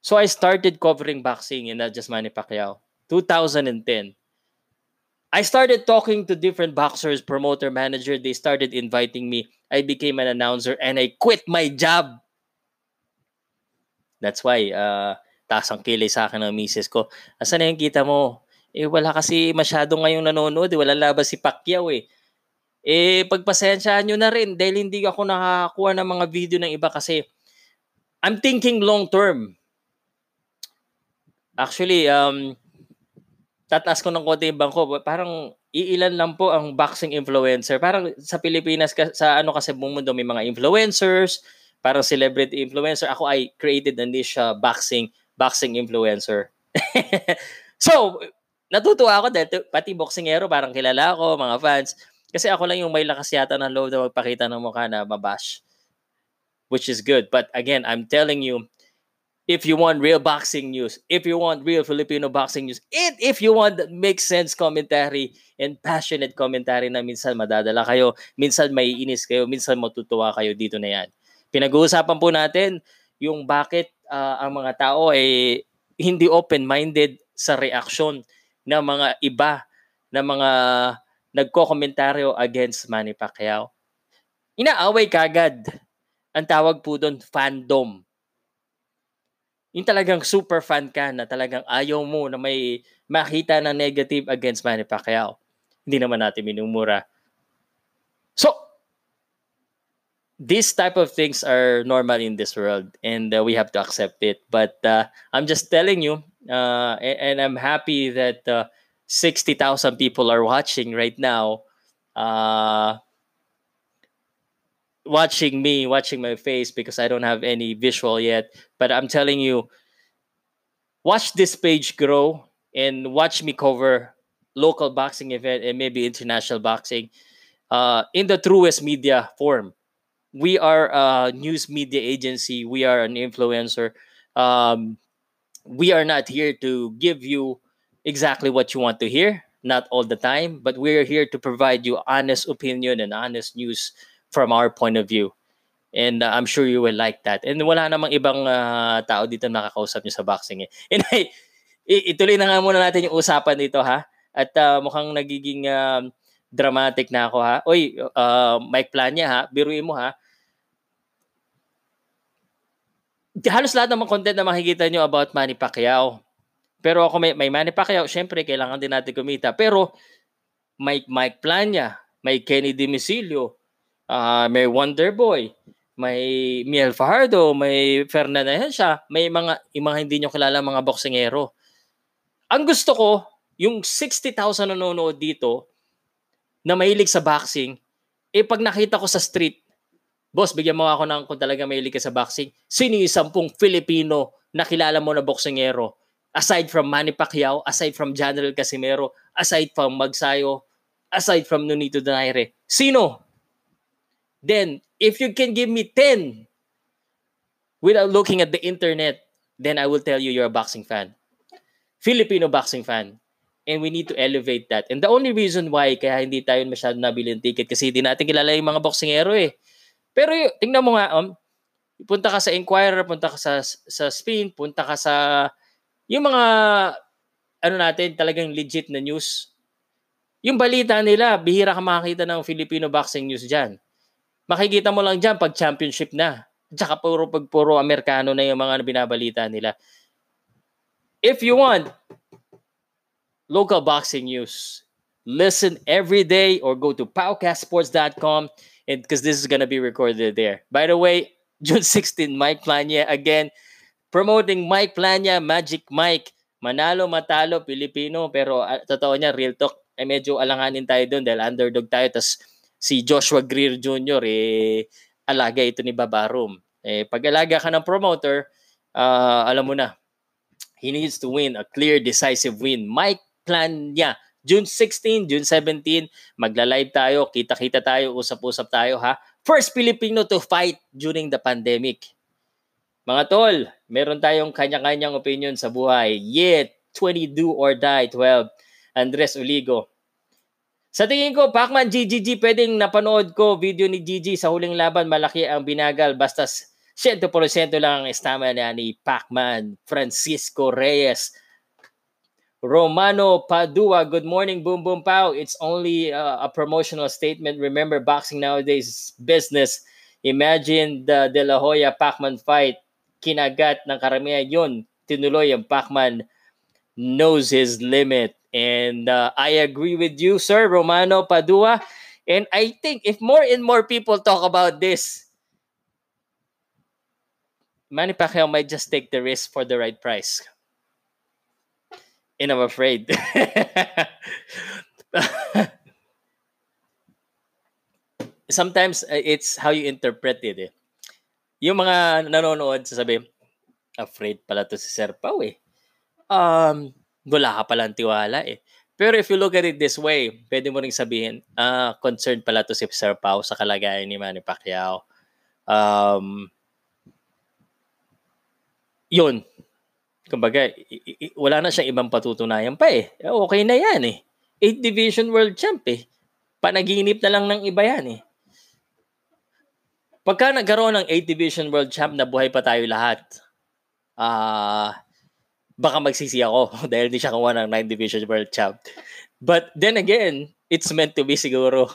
So I started covering boxing and not just Manny Pacquiao. 2010. I started talking to different boxers, promoter, manager. They started inviting me. I became an announcer and I quit my job. That's why, uh, taas ang kilay sa akin ng misis ko. Asan na yung kita mo? Eh, wala kasi masyado ngayong nanonood. Eh. Wala labas si Pacquiao eh. Eh, pagpasensyahan nyo na rin dahil hindi ako nakakakuha ng mga video ng iba kasi I'm thinking long term. Actually, um, tataas ko ng konti yung bangko. Parang iilan lang po ang boxing influencer. Parang sa Pilipinas, sa ano kasi buong mundo, may mga influencers, parang celebrity influencer. Ako, I created a niche uh, boxing, boxing influencer. so, natutuwa ako dahil pati boxingero, parang kilala ako, mga fans. Kasi ako lang yung may lakas yata ng loob na magpakita ng mukha na mabash. Which is good. But again, I'm telling you, if you want real boxing news, if you want real Filipino boxing news, and if you want make sense commentary and passionate commentary na minsan madadala kayo, minsan may inis kayo, minsan matutuwa kayo dito na yan. Pinag-uusapan po natin yung bakit uh, ang mga tao ay hindi open-minded sa reaksyon ng mga iba na mga nagko-komentaryo against Manny Pacquiao. Inaaway kagad. Ang tawag po doon, fandom yung talagang super fan ka na talagang ayaw mo na may makita na negative against Manny Pacquiao. Hindi naman natin minumura. So, these type of things are normal in this world and uh, we have to accept it. But uh, I'm just telling you, uh, and, and I'm happy that uh, 60,000 people are watching right now. Uh, watching me, watching my face because I don't have any visual yet. But I'm telling you, watch this page grow and watch me cover local boxing event and maybe international boxing uh, in the truest media form. We are a news media agency. We are an influencer. Um, we are not here to give you exactly what you want to hear, not all the time, but we're here to provide you honest opinion and honest news from our point of view. And uh, I'm sure you will like that. And wala namang ibang uh, tao dito nakakausap niyo sa boxing eh. And I, ituloy na nga muna natin yung usapan dito ha. At uh, mukhang nagiging uh, dramatic na ako ha. Oy, uh, Mike Plania ha, biruin mo ha. Halos lahat ng content na makikita nyo about Manny Pacquiao. Pero ako may, may Manny Pacquiao, syempre kailangan din natin kumita. Pero Mike Mike Plania, may Kenny Dimisilio, uh, may Wonder Boy, may Miel Fajardo, may Fernanda Hensha, may mga, yung mga hindi nyo kilala mga boksingero. Ang gusto ko, yung 60,000 nanonood dito na mahilig sa boxing, eh pag nakita ko sa street, boss, bigyan mo ako ng kung talaga mahilig ka sa boxing, sino yung sampung Filipino na kilala mo na boksingero? Aside from Manny Pacquiao, aside from General Casimero, aside from Magsayo, aside from Nonito Donaire, sino? Then, if you can give me 10 without looking at the internet, then I will tell you you're a boxing fan. Filipino boxing fan. And we need to elevate that. And the only reason why kaya hindi tayo masyado nabili ng ticket kasi hindi natin kilala yung mga boxingero eh. Pero tingnan mo nga, um, punta ka sa Inquirer, punta ka sa, sa Spin, punta ka sa yung mga ano natin, talagang legit na news. Yung balita nila, bihira ka makakita ng Filipino boxing news dyan. Makikita mo lang dyan pag championship na. Tsaka puro pag puro Amerikano na yung mga binabalita nila. If you want local boxing news, listen every day or go to powcastsports.com and because this is gonna be recorded there. By the way, June 16, Mike Plania again promoting Mike Plania, Magic Mike. Manalo, matalo, Pilipino. Pero uh, totoo niya, real talk, eh, medyo alanganin tayo doon dahil underdog tayo. Tapos si Joshua Greer Jr. eh alaga ito ni Babarum. Eh pag alaga ka ng promoter, uh, alam mo na, he needs to win a clear decisive win. Mike plan niya June 16, June 17, magla-live tayo, kita-kita tayo, usap-usap tayo ha. First Filipino to fight during the pandemic. Mga tol, meron tayong kanya-kanyang opinion sa buhay. Yet, 20 do or die, 12. Andres Uligo, sa tingin ko, Pacman GGG, pwedeng napanood ko video ni GG sa huling laban, malaki ang binagal. Basta 100% lang ang stamina ni Pacman Francisco Reyes. Romano Padua, good morning, Boom Boom Pow. It's only uh, a promotional statement. Remember, boxing nowadays is business. Imagine the De La Hoya Pacman fight. Kinagat ng karamihan yun. Tinuloy ang Pacman knows his limit. And uh, I agree with you, sir, Romano Padua. And I think if more and more people talk about this, Manny Pacquiao might just take the risk for the right price and I'm afraid. Sometimes uh, it's how you interpret it. Eh. Yung mga nanonood sasabi, afraid pala to si Sir Pao eh. Um, wala ka palang tiwala eh. Pero if you look at it this way, pwede mo ring sabihin, ah, concerned pala to si Sir Pao sa kalagayan ni Manny Pacquiao. Um, yun, kumbaga, wala na siyang ibang patutunayan pa eh. Okay na yan eh. 8 Division World Champ eh. Panaginip na lang ng iba yan eh. Pagka nagkaroon ng 8 Division World Champ na buhay pa tayo lahat, ah, uh, baka magsisi ako dahil di siya kuha ng 9 Division World Champ. But then again, it's meant to be siguro.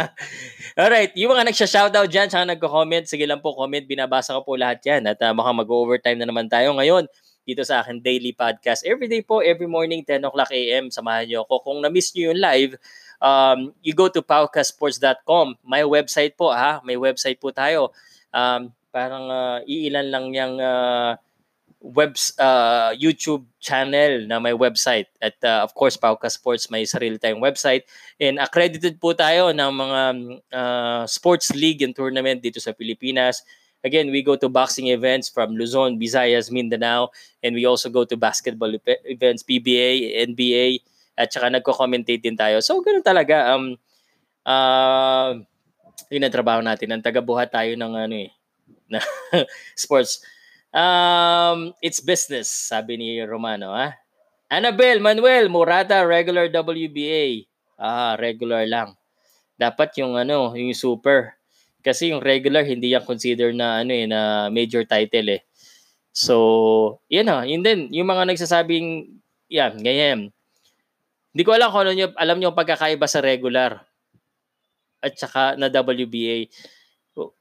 Alright, yung mga nagsha-shoutout dyan, saka nagko-comment, sige lang po, comment, binabasa ko po lahat yan. At uh, mukhang mag-overtime na naman tayo ngayon dito sa akin daily podcast. Every day po, every morning, 10 o'clock a.m. Samahan niyo ako. Kung na-miss niyo yung live, um, you go to paukasports.com. May website po ha. May website po tayo. Um, parang uh, iilan lang yung uh, webs uh, YouTube channel na may website at uh, of course Pauka Sports may sarili tayong website and accredited po tayo ng mga uh, sports league and tournament dito sa Pilipinas Again, we go to boxing events from Luzon, Visayas, Mindanao, and we also go to basketball events, PBA, NBA, at saka nagko-commentate din tayo. So, ganun talaga. Um, uh, yun ang trabaho natin. Ang tagabuhat tayo ng ano eh, na sports. Um, it's business, sabi ni Romano. Ha? Annabel, Manuel, Murata, regular WBA. Ah, regular lang. Dapat yung ano, yung super. Kasi yung regular hindi yan consider na ano eh na major title eh. So, yan na, yun din yung mga nagsasabing yan, ganyan. Hindi ko alam kung ano nyo, alam niyo pagkakaiba sa regular at saka na WBA.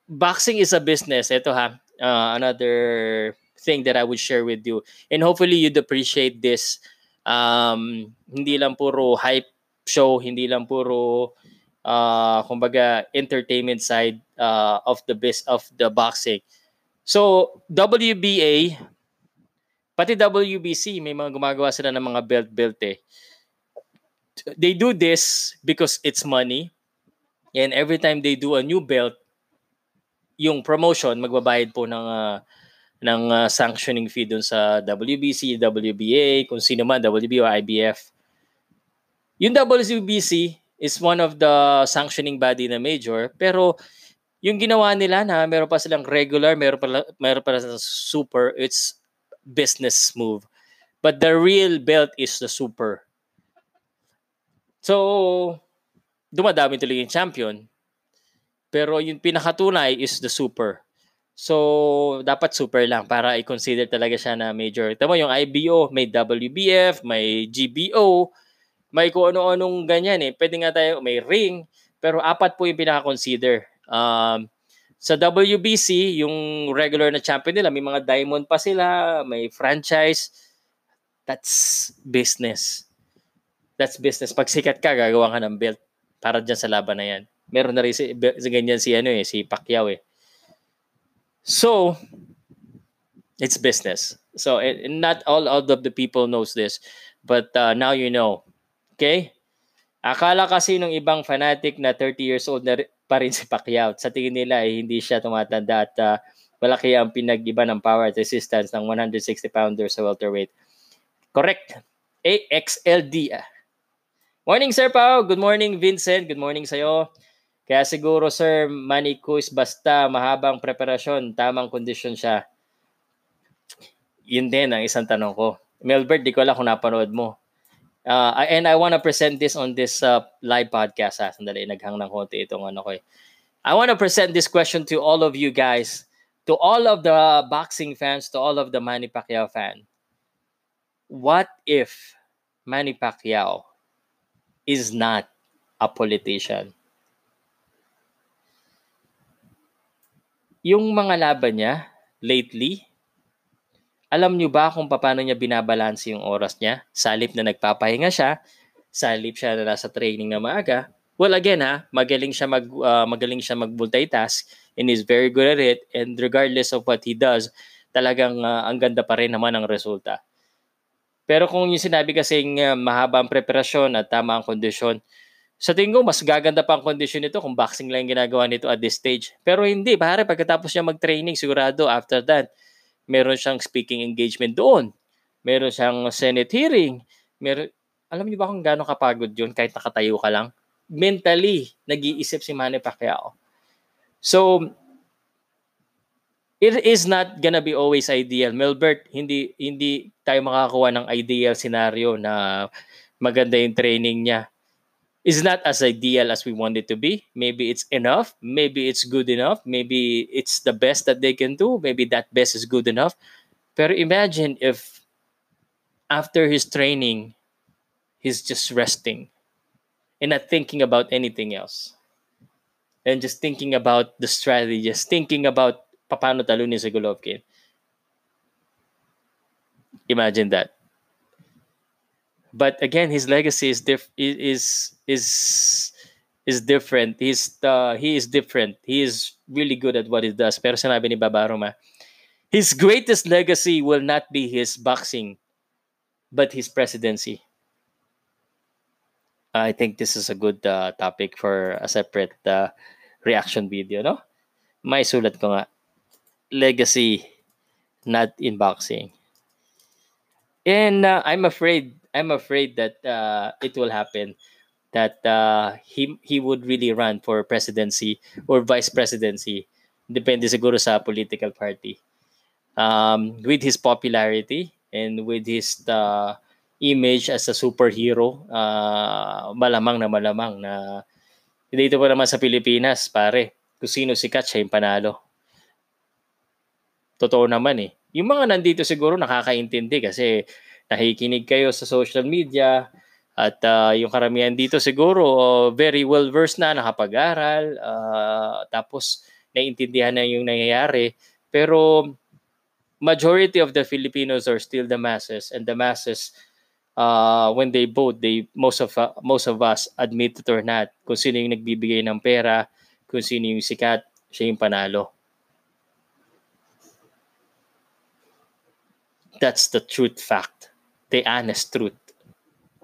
Boxing is a business. Ito ha, uh, another thing that I would share with you. And hopefully you'd appreciate this. Um, hindi lang puro hype show, hindi lang puro uh, kumbaga entertainment side uh, of the best of the boxing. So WBA pati WBC may mga gumagawa sila ng mga belt belt eh. They do this because it's money. And every time they do a new belt, yung promotion magbabayad po ng uh, ng uh, sanctioning fee dun sa WBC, WBA, kung sino man, WBO, IBF. Yung WBC, is one of the sanctioning body na major. Pero yung ginawa nila na meron pa silang regular, meron pa, meron pa silang super, it's business move. But the real belt is the super. So, dumadami tuloy yung champion. Pero yung pinakatunay is the super. So, dapat super lang para i-consider talaga siya na major. Tama yung IBO, may WBF, may GBO, may kung ano-anong ganyan eh. Pwede nga tayo, may ring, pero apat po yung pinaka-consider. Um, sa WBC, yung regular na champion nila, may mga diamond pa sila, may franchise. That's business. That's business. Pag sikat ka, gagawa ka ng belt para dyan sa laban na yan. Meron na rin si, ganyan si, ano eh, si Pacquiao eh. So, it's business. So, and not all, all of the people knows this. But uh, now you know Okay? Akala kasi ng ibang fanatic na 30 years old na pa rin si Pacquiao. Sa tingin nila eh, hindi siya tumatanda at uh, malaki ang pinag-iba ng power at resistance ng 160 pounder sa welterweight. Correct. AXLD. Morning, Sir Pao. Good morning, Vincent. Good morning sa'yo. Kaya siguro, Sir, Manny Cruz, basta mahabang preparasyon, tamang kondisyon siya. Yun din ang isang tanong ko. Melbert, di ko alam kung napanood mo. Uh, and I want to present this on this uh, live podcast. Ha? Sandali, naghang ng konti itong ano ko eh. I want to present this question to all of you guys, to all of the boxing fans, to all of the Manny Pacquiao fan. What if Manny Pacquiao is not a politician. Yung mga laban niya lately, alam niyo ba kung paano niya binabalanse yung oras niya? Salip na nagpapahinga siya, salip siya na nasa training na maaga. Well, again ha, magaling siya mag uh, magaling siya mag multitask and is very good at it and regardless of what he does, talagang uh, ang ganda pa rin naman ang resulta. Pero kung yung sinabi kasing uh, mahaba ang preparasyon at tama ang kondisyon, sa tingin ko, mas gaganda pa ang kondisyon nito kung boxing lang ginagawa nito at this stage. Pero hindi, pare, pagkatapos niya mag-training, sigurado after that, meron siyang speaking engagement doon. Meron siyang Senate hearing. Meron, alam niyo ba kung gaano kapagod yun kahit nakatayo ka lang? Mentally, nag-iisip si Manny Pacquiao. So, it is not gonna be always ideal. Melbert, hindi hindi tayo makakakuha ng ideal scenario na maganda yung training niya is not as ideal as we want it to be. Maybe it's enough. Maybe it's good enough. Maybe it's the best that they can do. Maybe that best is good enough. But imagine if after his training, he's just resting and not thinking about anything else. And just thinking about the strategy, just thinking about paano talunin si Golovkin. Imagine that. But again his legacy is diff- is is is different. He's uh, he is different. He is really good at what he does. Pero sinabi ni Babaroma his greatest legacy will not be his boxing but his presidency. I think this is a good uh, topic for a separate uh, reaction video no? May sulat ko nga legacy not in boxing. And uh, I'm afraid I'm afraid that uh, it will happen that uh, he he would really run for presidency or vice presidency. Depende siguro sa political party. Um, with his popularity and with his uh, image as a superhero uh, malamang na malamang na dito pa naman sa Pilipinas pare kung sino sikat siya yung panalo. Totoo naman eh. Yung mga nandito siguro nakakaintindi kasi nakikinig kayo sa social media at uh, yung karamihan dito siguro uh, very well versed na nakapag-aral uh, tapos naiintindihan na yung nangyayari. Pero majority of the Filipinos are still the masses and the masses uh, when they vote they most of uh, most of us admit it or not. Kung sino yung nagbibigay ng pera kung sino yung sikat siya yung panalo. That's the truth fact the honest truth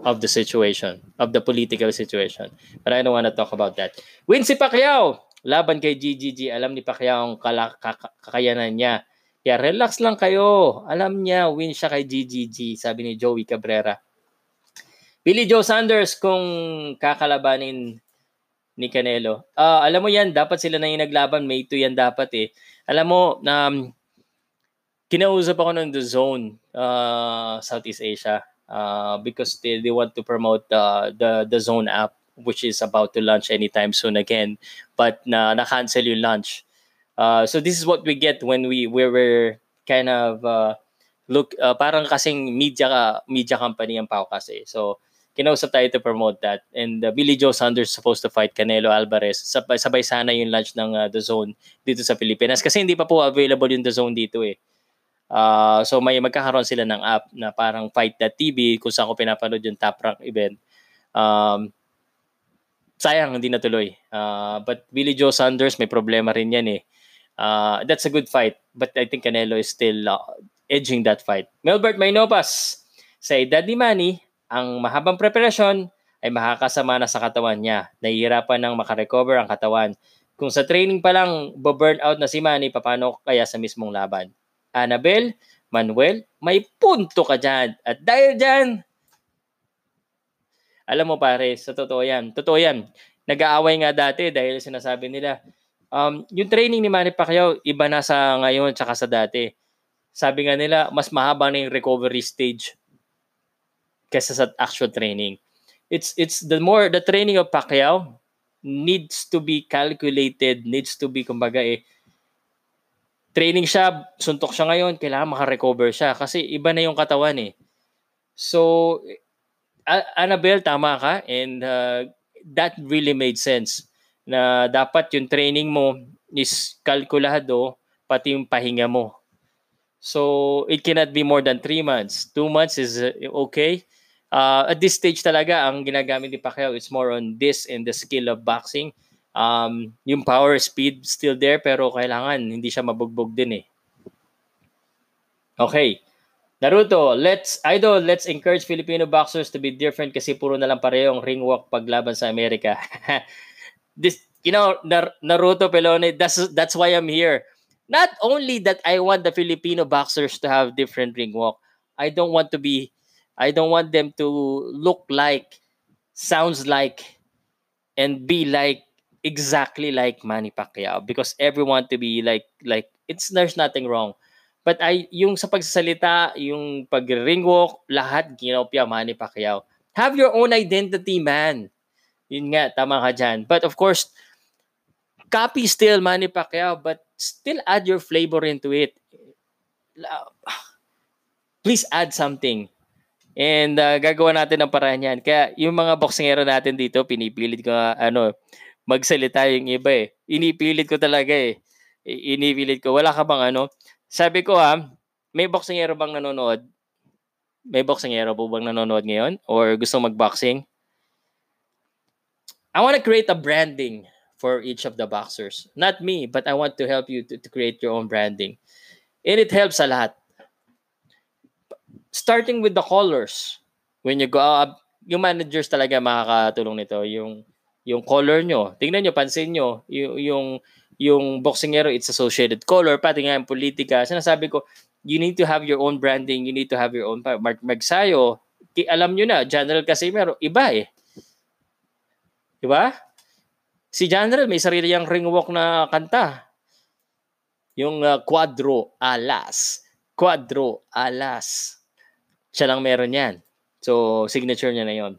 of the situation, of the political situation. But I don't want to talk about that. Win si Pacquiao! Laban kay GGG. Alam ni Pacquiao ang kala- kakayanan niya. Kaya relax lang kayo. Alam niya, win siya kay GGG, sabi ni Joey Cabrera. Billy Joe Sanders kung kakalabanin ni Canelo. Uh, alam mo yan, dapat sila na yung naglaban. May 2 yan dapat eh. Alam mo, um, kinausap ako ng The Zone, uh, Southeast Asia, uh, because they, they want to promote the, the, the Zone app, which is about to launch anytime soon again. But na, na-cancel yung launch. Uh, so this is what we get when we, we were kind of, uh, look, uh, parang kasing media, media company ang Pau kasi. So, kinausap tayo to promote that. And uh, Billy Joe Saunders supposed to fight Canelo Alvarez. Sabay, sabay sana yung launch ng uh, The Zone dito sa Pilipinas. Kasi hindi pa po available yung The Zone dito eh. Uh, so may magkakaroon sila ng app na parang Fight.tv kung saan ko pinapanood yung Top Rank event. Um, sayang, hindi natuloy. Uh, but Billy Joe Sanders, may problema rin yan eh. Uh, that's a good fight. But I think Canelo is still uh, edging that fight. Melbert Mainopas, sa edad ni Manny, ang mahabang preparasyon ay makakasama na sa katawan niya. Nahihirapan ng makarecover ang katawan. Kung sa training pa lang, burn out na si Manny, paano kaya sa mismong laban? Annabel, Manuel, may punto ka dyan. At dahil dyan, alam mo pare, sa totoo yan. Totoo yan. Nag-aaway nga dati dahil sinasabi nila, um, yung training ni Manny Pacquiao, iba na sa ngayon tsaka sa dati. Sabi nga nila, mas mahaba na yung recovery stage kaysa sa actual training. It's it's the more the training of Pacquiao needs to be calculated, needs to be kumbaga eh training siya, suntok siya ngayon, kailangan makarecover siya kasi iba na yung katawan eh. So, Annabelle, tama ka. And uh, that really made sense na dapat yung training mo is kalkulado pati yung pahinga mo. So, it cannot be more than 3 months. 2 months is uh, okay. Uh, at this stage talaga, ang ginagamit ni Pacquiao is more on this and the skill of boxing. Um, yung power, speed still there, pero kailangan hindi siya mabugbog din eh. Okay. Naruto, let's idol, let's encourage Filipino boxers to be different kasi puro na lang pareho ang ring walk paglaban sa Amerika. this you know, Naruto Pelone, that's that's why I'm here. Not only that I want the Filipino boxers to have different ring walk. I don't want to be I don't want them to look like sounds like and be like exactly like Manny Pacquiao because everyone to be like like it's there's nothing wrong But I, yung sa pagsasalita, yung pag-ring walk, lahat ginopya Manny Pacquiao. Have your own identity, man. Yun nga, tama ka dyan. But of course, copy still Manny Pacquiao, but still add your flavor into it. Please add something. And uh, gagawa natin ng paraan yan. Kaya yung mga boksingero natin dito, pinipilit ko ano, magsalita yung iba eh. Inipilit ko talaga eh. Inipilit ko. Wala ka bang ano? Sabi ko ha, may boksingero bang nanonood? May boksingero po bang nanonood ngayon? Or gusto mag-boxing? I want to create a branding for each of the boxers. Not me, but I want to help you to, to create your own branding. And it helps a lot. Starting with the colors. When you go up, yung managers talaga makakatulong nito. Yung yung color nyo. Tingnan nyo, pansin nyo. Yung, yung yung boxingero, it's associated color, pati nga yung politika. Sinasabi ko, you need to have your own branding, you need to have your own, Mark Magsayo, alam nyo na, General Casimero, iba eh. Diba? Si General, may sarili yung ring walk na kanta. Yung uh, Quadro Alas. Quadro Alas. Siya lang meron yan. So, signature niya na yon.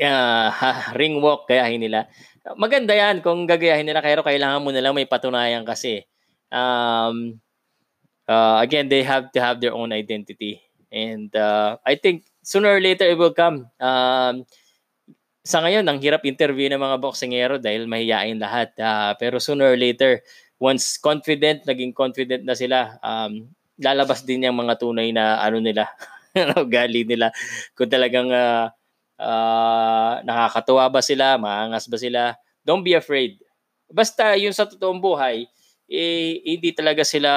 Uh, ring walk, kaya nila maganda yan kung gagayahin nila pero kailangan mo nila may patunayan kasi. Um, uh, again, they have to have their own identity. And uh, I think sooner or later it will come. Um, sa ngayon, ang hirap interview ng mga boksingero dahil mahihain lahat. Uh, pero sooner or later, once confident, naging confident na sila, um, lalabas din yung mga tunay na ano nila, gali nila. Kung talagang uh, uh, nakakatuwa ba sila, maangas ba sila, don't be afraid. Basta yung sa totoong buhay, eh, hindi talaga sila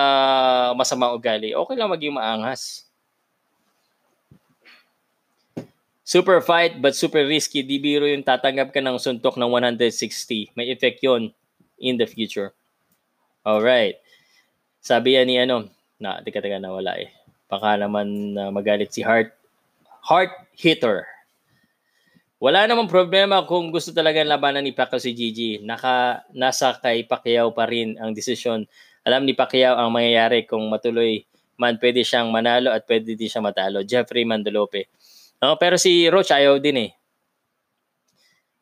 masama ugali. Okay lang maging maangas. Super fight but super risky. Di biro yung tatanggap ka ng suntok ng 160. May effect yon in the future. Alright. Sabi yan ni ano, na, tika tika na wala eh. Baka naman uh, magalit si Heart. Heart hitter. Wala namang problema kung gusto talaga labanan ni Pacquiao si Gigi. Naka, nasa kay Pacquiao pa rin ang desisyon. Alam ni Pacquiao ang mangyayari kung matuloy man pwede siyang manalo at pwede din siya matalo. Jeffrey Mandolope. No, pero si Roach ayaw din eh.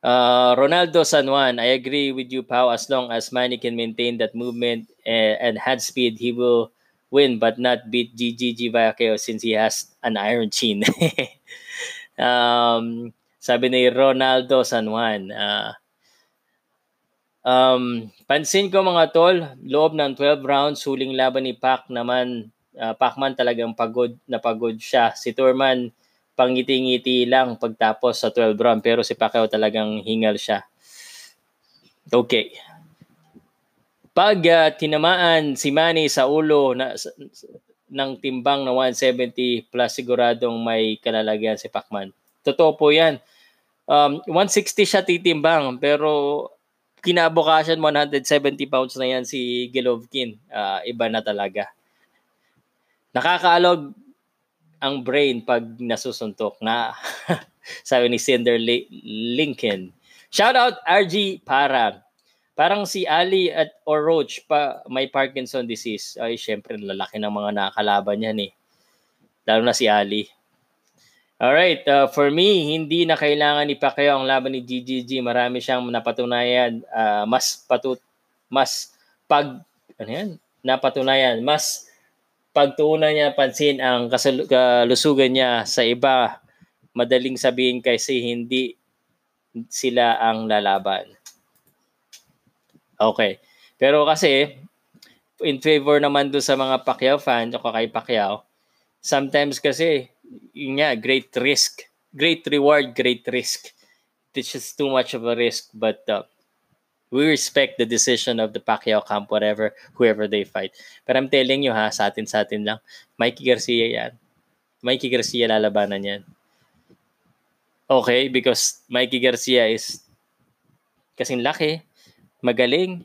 Uh, Ronaldo San Juan, I agree with you, Pau. As long as Manny can maintain that movement and, and head speed, he will win but not beat GGG Pacquiao since he has an iron chin. um, sabi ni Ronaldo San Juan, uh, um, pansin ko mga tol, loob ng 12 rounds, huling laban ni Pac naman, uh, Pacman talagang pagod na pagod siya. Si Turman, pangiti-ngiti lang pagtapos sa 12 round, pero si Pacquiao talagang hingal siya. Okay. Pag uh, tinamaan si Manny sa ulo na, sa, ng timbang na 170 plus siguradong may kalalagyan si Pacman. Totoo po yan um, 160 siya titimbang pero kinabukasan 170 pounds na yan si Golovkin. Uh, iba na talaga. Nakakaalog ang brain pag nasusuntok na sabi ni Cinder Lincoln. Shout out RG Para. Parang si Ali at or pa may Parkinson disease. Ay, syempre lalaki ng mga nakakalaban niyan eh. Lalo na si Ali. Alright, uh, for me, hindi na kailangan ni Pacquiao ang laban ni GGG. Marami siyang napatunayan, uh, mas patut mas pag ano yan? Napatunayan, mas pagtuunan niya pansin ang kasal- kalusugan niya sa iba madaling sabihin kasi hindi sila ang lalaban. Okay. Pero kasi, in favor naman do sa mga Pacquiao fans o kay Pacquiao, sometimes kasi, yun nga, great risk. Great reward, great risk. It's just too much of a risk. But uh, we respect the decision of the Pacquiao camp, whatever, whoever they fight. But I'm telling you ha, sa atin, sa atin lang, Mikey Garcia yan. Mikey Garcia lalabanan yan. Okay, because Mikey Garcia is kasing laki, magaling,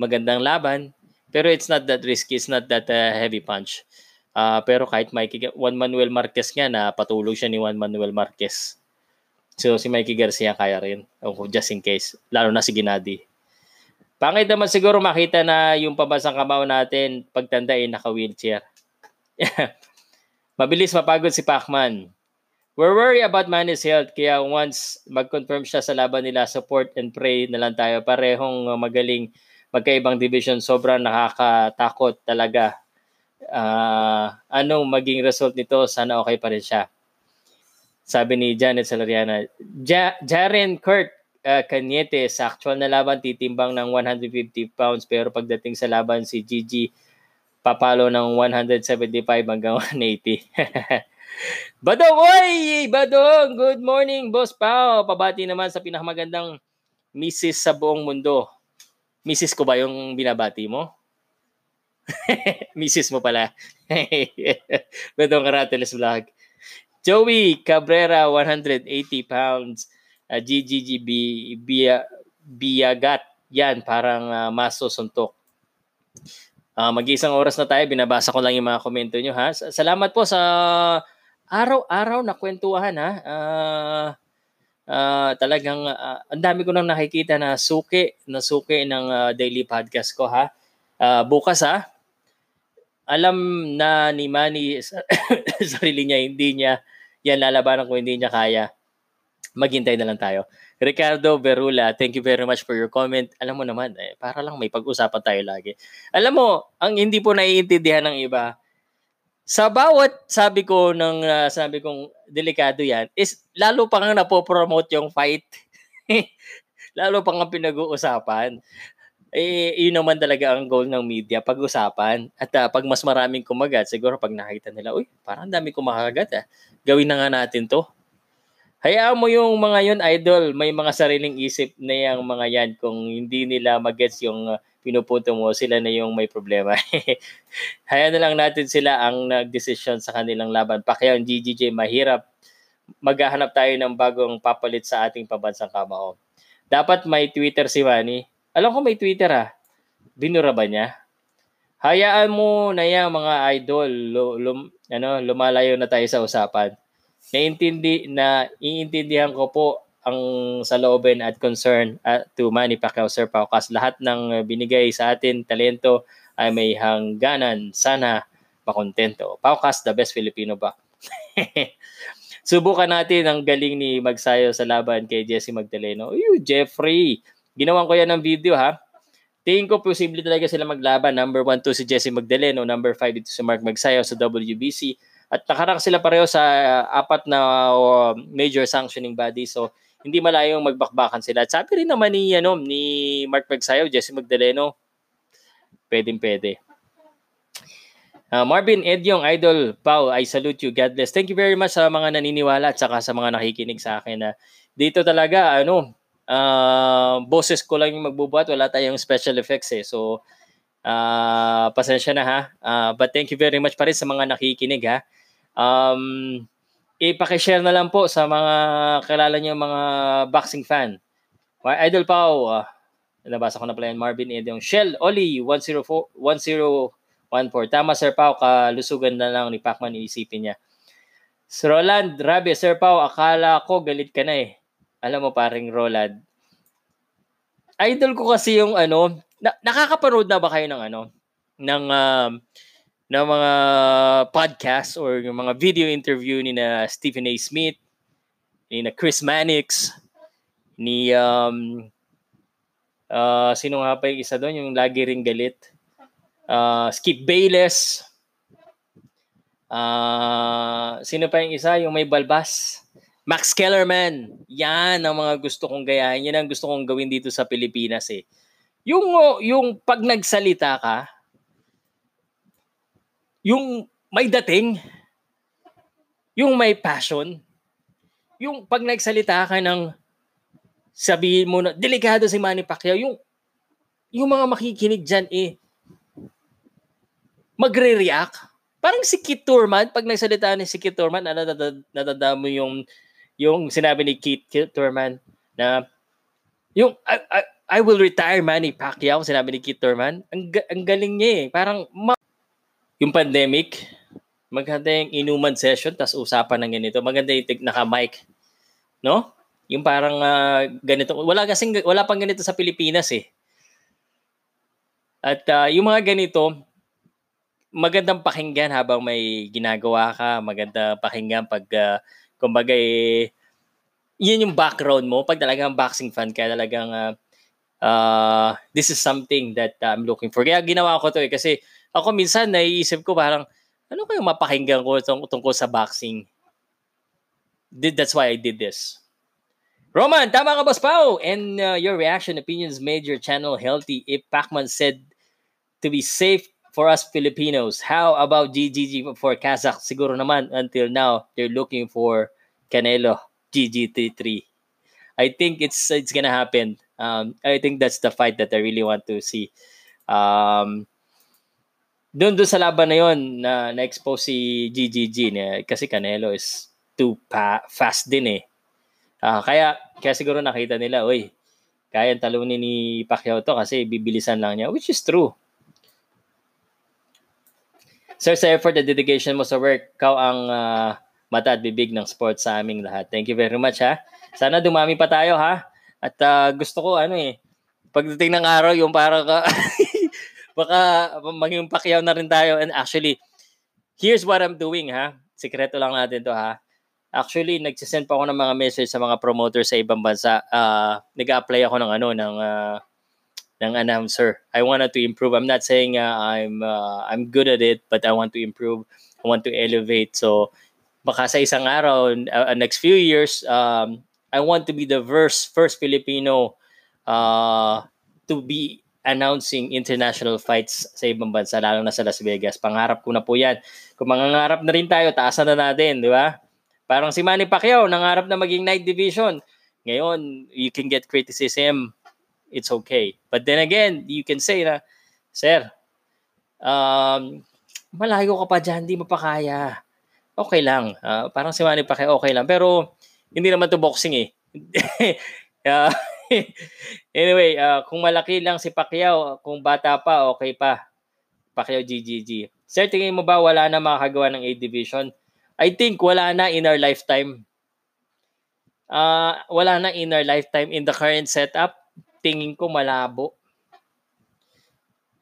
magandang laban, pero it's not that risky, it's not that uh, heavy punch. Uh, pero kahit Mikey, Juan Manuel Marquez nga na patulog siya ni Juan Manuel Marquez. So si Mikey Garcia kaya rin. Oh, just in case. Lalo na si Ginadi. Pangit naman siguro makita na yung pabasang kamao natin pagtanda ay naka-wheelchair. Mabilis mapagod si Pacman. We're worried about Manny's health kaya once mag-confirm siya sa laban nila, support and pray na lang tayo. Parehong magaling magkaibang division. Sobrang nakakatakot talaga. Uh, anong maging result nito? Sana okay pa rin siya. Sabi ni Janet Salariana. Ja- Jaren Kurt uh, Cañete sa actual na laban titimbang ng 150 pounds pero pagdating sa laban si Gigi papalo ng 175 hanggang 180. Badong, oy! Badong! Good morning, Boss Pao. Pabati naman sa pinakamagandang misis sa buong mundo. Misis ko ba yung binabati mo? misis mo pala. Badong Karateles Vlog. Joey Cabrera, 180 pounds. Uh, GGGB Biagat. Yan, parang uh, maso suntok. Uh, mag-isang oras na tayo. Binabasa ko lang yung mga komento nyo ha. Salamat po sa araw-araw na kwentuhan ha. Uh, uh, talagang uh, ang dami ko nang nakikita na suki, na suki ng uh, daily podcast ko ha. Uh, bukas ha. Alam na ni Manny sa sarili niya, hindi niya yan lalabanan ko, hindi niya kaya. Maghintay na lang tayo. Ricardo Berula, thank you very much for your comment. Alam mo naman, eh, para lang may pag-usapan tayo lagi. Alam mo, ang hindi po naiintindihan ng iba, sa bawat sabi ko ng uh, sabi kong delikado yan is lalo pa nga napopromote yung fight. lalo pa nga pinag-uusapan. Eh, yun naman talaga ang goal ng media, pag-usapan. At uh, pag mas maraming kumagat, siguro pag nakita nila, uy, parang dami kumakagat ah. Gawin na nga natin to. Hayaan mo yung mga yun, idol, may mga sariling isip na yung mga yan. Kung hindi nila magets yung uh, pinupunto mo, sila na yung may problema. Hayaan na lang natin sila ang nag-decision sa kanilang laban. Pacquiao ang GGJ, mahirap. Maghahanap tayo ng bagong papalit sa ating pabansang kamao. Dapat may Twitter si Manny. Alam ko may Twitter ah. Binura ba niya? Hayaan mo na yan mga idol. Lum, ano, lumalayo na tayo sa usapan. Naintindi na iintindihan ko po ang salooben at concern at to Manny Pacquiao Sir Paukas. Lahat ng binigay sa atin talento ay may hangganan. Sana makontento. Paukas, the best Filipino ba? Subukan natin ang galing ni Magsayo sa laban kay Jesse Magdaleno. Uy, Jeffrey! Ginawan ko yan ng video ha. Tingin ko posible talaga sila maglaban. Number 1, 2 si Jesse Magdaleno. Number 5 dito si Mark Magsayo sa WBC. At nakarang sila pareho sa uh, apat na uh, major sanctioning body. So, hindi malayong magbakbakan sila. At sabi rin naman ni, ano, ni Mark Magsayo, Jesse Magdaleno, pwedeng pwede. Uh, Marvin Edyong, Idol, Pau, I salute you. God bless. Thank you very much sa mga naniniwala at saka sa mga nakikinig sa akin na dito talaga, ano, uh, boses ko lang yung magbubuhat. Wala tayong special effects eh. So, uh, pasensya na ha. Uh, but thank you very much pa rin sa mga nakikinig ha. Um, ipakishare na lang po sa mga kilala niyo mga boxing fan. My idol pa uh, nabasa ko na pala yan, Marvin Ed, yung Shell Oli 104, 1014. Tama, Sir Pao, kalusugan na lang ni Pacman, iisipin niya. Sir Roland, Rabi, Sir Pao, akala ko galit ka na eh. Alam mo, paring Roland. Idol ko kasi yung ano, na, nakakapanood na ba kayo ng ano, ng um, ng mga podcast or yung mga video interview ni na Stephen A. Smith, ni na Chris Mannix, ni um, uh, sino nga pa yung isa doon, yung lagi ring galit, uh, Skip Bayless, uh, sino pa yung isa, yung may balbas, Max Kellerman. Yan ang mga gusto kong gayahin. Yan ang gusto kong gawin dito sa Pilipinas eh. Yung, oh, yung pag nagsalita ka, yung may dating, yung may passion, yung pag nagsalita ka ng sabihin mo na delikado si Manny Pacquiao, yung yung mga makikinig dyan eh, magre-react. Parang si Kit Turman, pag nagsalita ni si Kit Turman, mo yung yung sinabi ni Kit Turman na yung I, I, I will retire Manny Pacquiao, sinabi ni Kit Turman. Ang, ang galing niya eh. Parang ma- yung pandemic, maganda yung inuman session, tas usapan ng ganito. Maganda yung naka-mic. No? Yung parang uh, ganito. Wala kasing, wala pang ganito sa Pilipinas eh. At uh, yung mga ganito, magandang pakinggan habang may ginagawa ka, maganda pakinggan pag uh, kumbaga eh, yun yung background mo. Pag talagang boxing fan ka, talagang uh, uh, this is something that I'm looking for. Kaya ginawa ko to eh. Kasi ako minsan naiisip ko parang, ano kayong mapakinggan ko tung- tungkol sa boxing? That's why I did this. Roman, tama ka, Boss Pao? And uh, your reaction, opinions made your channel healthy if Pacman said to be safe for us Filipinos. How about GGG for Kazakh? Siguro naman until now they're looking for Canelo GG33. I think it's it's gonna happen. Um, I think that's the fight that I really want to see. Um, doon doon sa laban na yon na na-expose si GGG na kasi Canelo is too pa- fast din eh. Uh, kaya kaya siguro nakita nila, oy, kaya talunin ni Pacquiao to kasi bibilisan lang niya, which is true. Sir, sa effort at dedication mo sa work, kau ang uh, mata at bibig ng sports sa aming lahat. Thank you very much ha. Sana dumami pa tayo ha. At uh, gusto ko ano eh, pagdating ng araw yung para ka baka maging pakyaw na rin tayo. And actually, here's what I'm doing ha. Sikreto lang natin to ha. Actually, nagsisend pa ako ng mga message sa mga promoters sa ibang bansa. Uh, nag-apply ako ng ano, ng uh, ng announcer. I wanted to improve. I'm not saying uh, I'm uh, I'm good at it, but I want to improve. I want to elevate. So baka sa isang araw, uh, next few years, um, I want to be the first first Filipino uh, to be announcing international fights sa ibang bansa, lalo na sa Las Vegas. Pangarap ko na po yan. Kung mangangarap na rin tayo, taasan na natin, di ba? Parang si Manny Pacquiao, nangarap na maging night division. Ngayon, you can get criticism it's okay. But then again, you can say na, Sir, um, malayo ka pa dyan, hindi mo pa kaya. Okay lang. Uh, parang si Manny Pacquiao, okay lang. Pero, hindi naman to boxing eh. uh, anyway, uh, kung malaki lang si Pacquiao, kung bata pa, okay pa. Pacquiao GGG. Sir, tingin mo ba wala na makakagawa ng A Division? I think wala na in our lifetime. Uh, wala na in our lifetime in the current setup tingin ko malabo.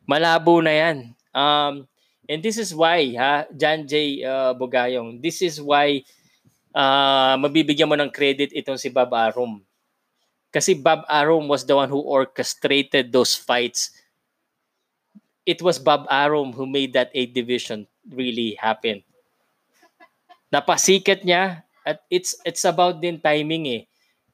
Malabo na yan. Um, and this is why, ha, John J. Uh, Bugayong, this is why uh, mabibigyan mo ng credit itong si Bob Arum. Kasi Bob Arum was the one who orchestrated those fights. It was Bob Arum who made that 8 division really happen. Napasikat niya at it's it's about din timing eh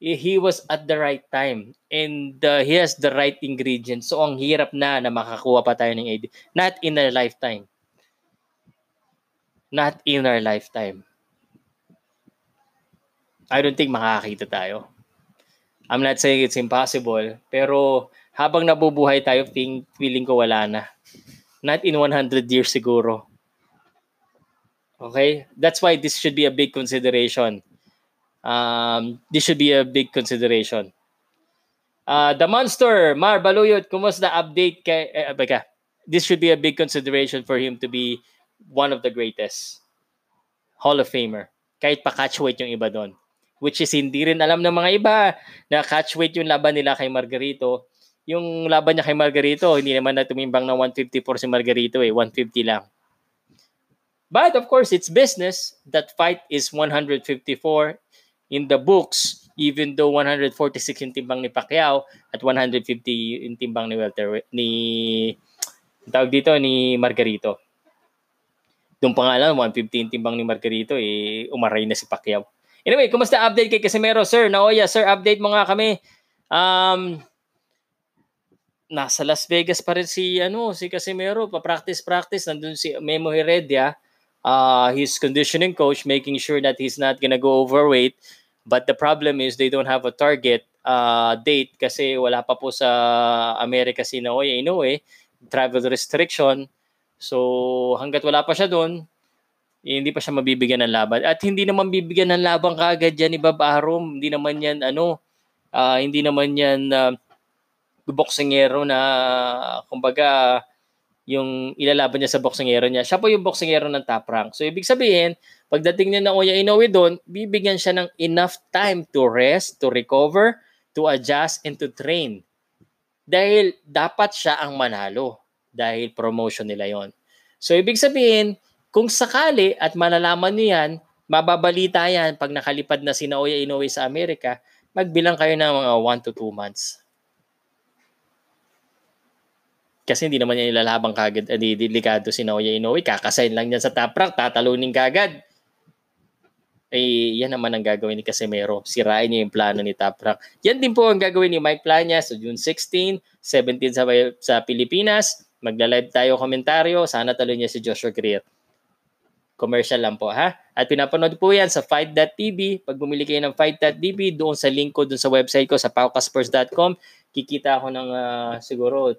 he was at the right time and uh, he has the right ingredients. So ang hirap na na makakuha pa tayo ng AD. Not in our lifetime. Not in our lifetime. I don't think makakakita tayo. I'm not saying it's impossible, pero habang nabubuhay tayo, feeling, feeling ko wala na. Not in 100 years siguro. Okay? That's why this should be a big consideration um, this should be a big consideration. Uh, the Monster, Mar Baluyot, kumusta update kay, eh, baka, this should be a big consideration for him to be one of the greatest. Hall of Famer. Kahit pa catchweight yung iba doon. Which is hindi rin alam ng mga iba na catchweight yung laban nila kay Margarito. Yung laban niya kay Margarito, hindi naman na tumimbang ng 154 si Margarito eh, 150 lang. But of course, it's business. That fight is 154 in the books, even though 146 yung timbang ni Pacquiao at 150 yung timbang ni Welter ni tawag dito ni Margarito. Doon pa nga lang, 150 yung timbang ni Margarito, eh, umaray na si Pacquiao. Anyway, kumusta update kay Casimero, sir? Naoya, sir, update mo nga kami. Um, nasa Las Vegas pa rin si ano si Casimero pa practice practice nandun si Memo Heredia uh, his conditioning coach making sure that he's not gonna go overweight. But the problem is they don't have a target uh, date kasi wala pa po sa America si Naoya Inoue travel restriction. So hanggat wala pa siya doon eh, hindi pa siya mabibigyan ng laban. At hindi naman bibigyan ng laban kaagad yan ni Bob Arum. Hindi naman yan ano uh, hindi naman yan uh, boksingero na kumbaga yung ilalaban niya sa boksingero niya. Siya po yung boksingero ng top rank. So ibig sabihin, pagdating niya ng Oya Inoue doon, bibigyan siya ng enough time to rest, to recover, to adjust, and to train. Dahil dapat siya ang manalo. Dahil promotion nila yon. So ibig sabihin, kung sakali at malalaman niyo yan, mababalita yan pag nakalipad na si Naoya Inoue sa Amerika, magbilang kayo ng mga 1 to 2 months. Kasi hindi naman niya ilalabang kagad, eh, delikado si Naoya Inoue. Kakasign lang niya sa top rank, tatalunin kagad. Eh, yan naman ang gagawin ni Casemiro. Sirain niya yung plano ni top rank. Yan din po ang gagawin ni Mike Plania sa June 16, 17 sa, sa Pilipinas. Magla-live tayo komentaryo. Sana talo niya si Joshua Greer. Commercial lang po ha. At pinapanood po yan sa fight.tv. Pag bumili kayo ng fight.tv, doon sa link ko doon sa website ko sa paukaspurs.com, kikita ako ng uh, siguro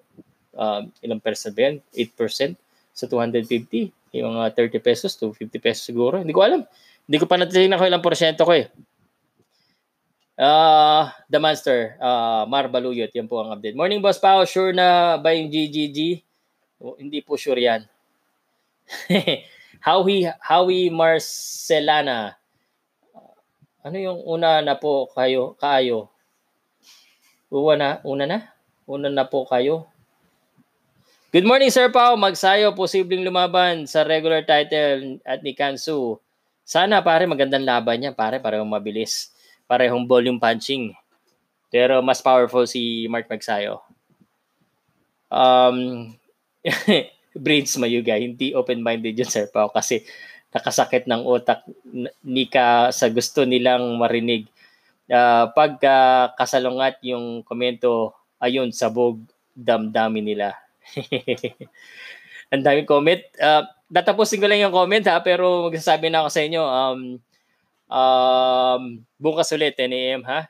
uh, ilang percent ba yan? 8% sa 250. Yung uh, 30 pesos to 50 pesos siguro. Hindi ko alam. Hindi ko pa natin ko ilang porsyento ko eh. Uh, the Monster, uh, Mar Baluyot, yan po ang update. Morning Boss Pao, sure na ba yung GGG? Oh, hindi po sure yan. Howie, Howie Marcelana, ano yung una na po kayo, kayo? Una na, una na? Una na po kayo? Good morning, Sir Pao. Magsayo, posibleng lumaban sa regular title at ni Kansu. Sana pare magandang laban niya, pare parehong mabilis. Parehong volume punching. Pero mas powerful si Mark Magsayo. Um, Brains Mayuga, hindi open-minded yun, Sir Pao, kasi nakasakit ng utak ni ka sa gusto nilang marinig. Uh, pagka uh, kasalungat yung komento, ayun, sabog damdamin nila Ang daming comment. Uh, tatapusin ko lang yung comment ha, pero magsasabi na ako sa inyo. Um, um, bukas ulit, 10 a.m. ha.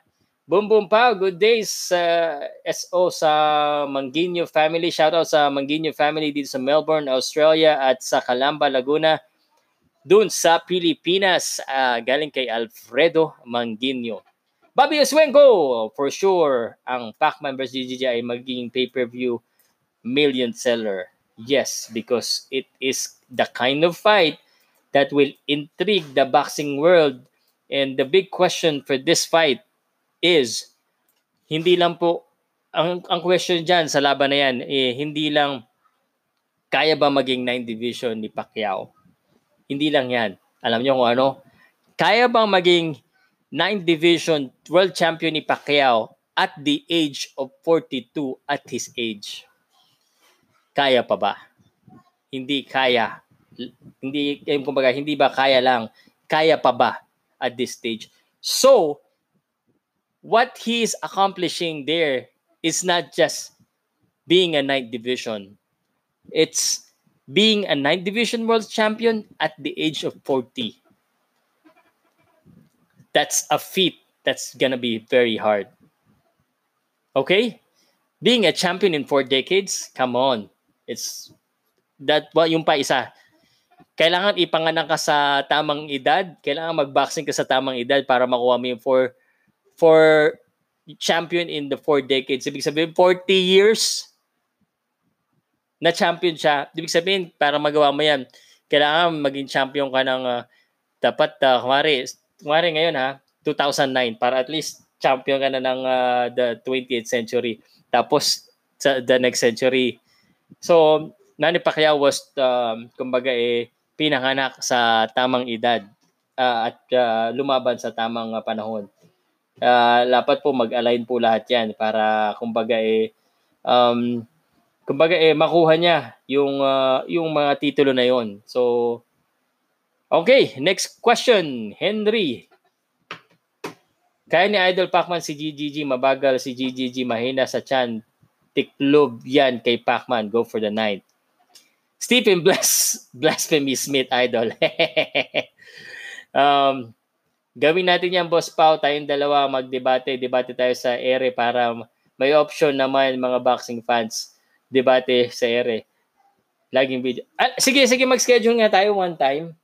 Boom boom pa, good days uh, SO sa Manginyo family. Shoutout sa Manginyo family dito sa Melbourne, Australia at sa Calamba, Laguna. Doon sa Pilipinas, uh, galing kay Alfredo Manginyo. Bobby Oswengo, for sure, ang Pac-Man vs. GGG ay magiging pay-per-view million seller. Yes, because it is the kind of fight that will intrigue the boxing world. And the big question for this fight is, hindi lang po, ang, ang question dyan sa laban na yan, eh, hindi lang, kaya ba maging 9 division ni Pacquiao? Hindi lang yan. Alam nyo kung ano? Kaya bang maging 9 division world champion ni Pacquiao at the age of 42 at his age? Kaya pa ba? Hindi kaya. Hindi, eh, kumbaga, hindi ba kaya lang? Kaya pa ba at this stage? So, what he's accomplishing there is not just being a ninth division. It's being a ninth division world champion at the age of 40. That's a feat that's gonna be very hard. Okay? Being a champion in four decades, come on. It's that well, yung pa isa. Kailangan ipanganak ka sa tamang edad, kailangan mag-boxing ka sa tamang edad para makuha mo yung for for champion in the four decades. Ibig sabihin 40 years na champion siya. Ibig sabihin para magawa mo yan, kailangan maging champion ka ng uh, dapat uh, kumari, kumari ngayon ha, 2009 para at least champion ka na ng uh, the 20th century. Tapos sa the next century So, Manny Pacquiao was, um, kumbaga, eh, pinanganak sa tamang edad uh, at uh, lumaban sa tamang uh, panahon. Uh, dapat po mag-align po lahat yan para, kumbaga, eh, um, kumbaga, eh, makuha niya yung, uh, yung mga titulo na yon. So, okay, next question, Henry. Kaya ni Idol Pacman si GGG, mabagal si GGG, mahina sa chan. Tiklob yan kay Pacman. Go for the night. Stephen Bless, Blasphemy Smith Idol. um, gawin natin yan, Boss Pau. Tayong dalawa magdebate. Debate tayo sa ere para may option naman mga boxing fans. Debate sa ere. Laging video. Ah, sige, sige, mag-schedule nga tayo one time.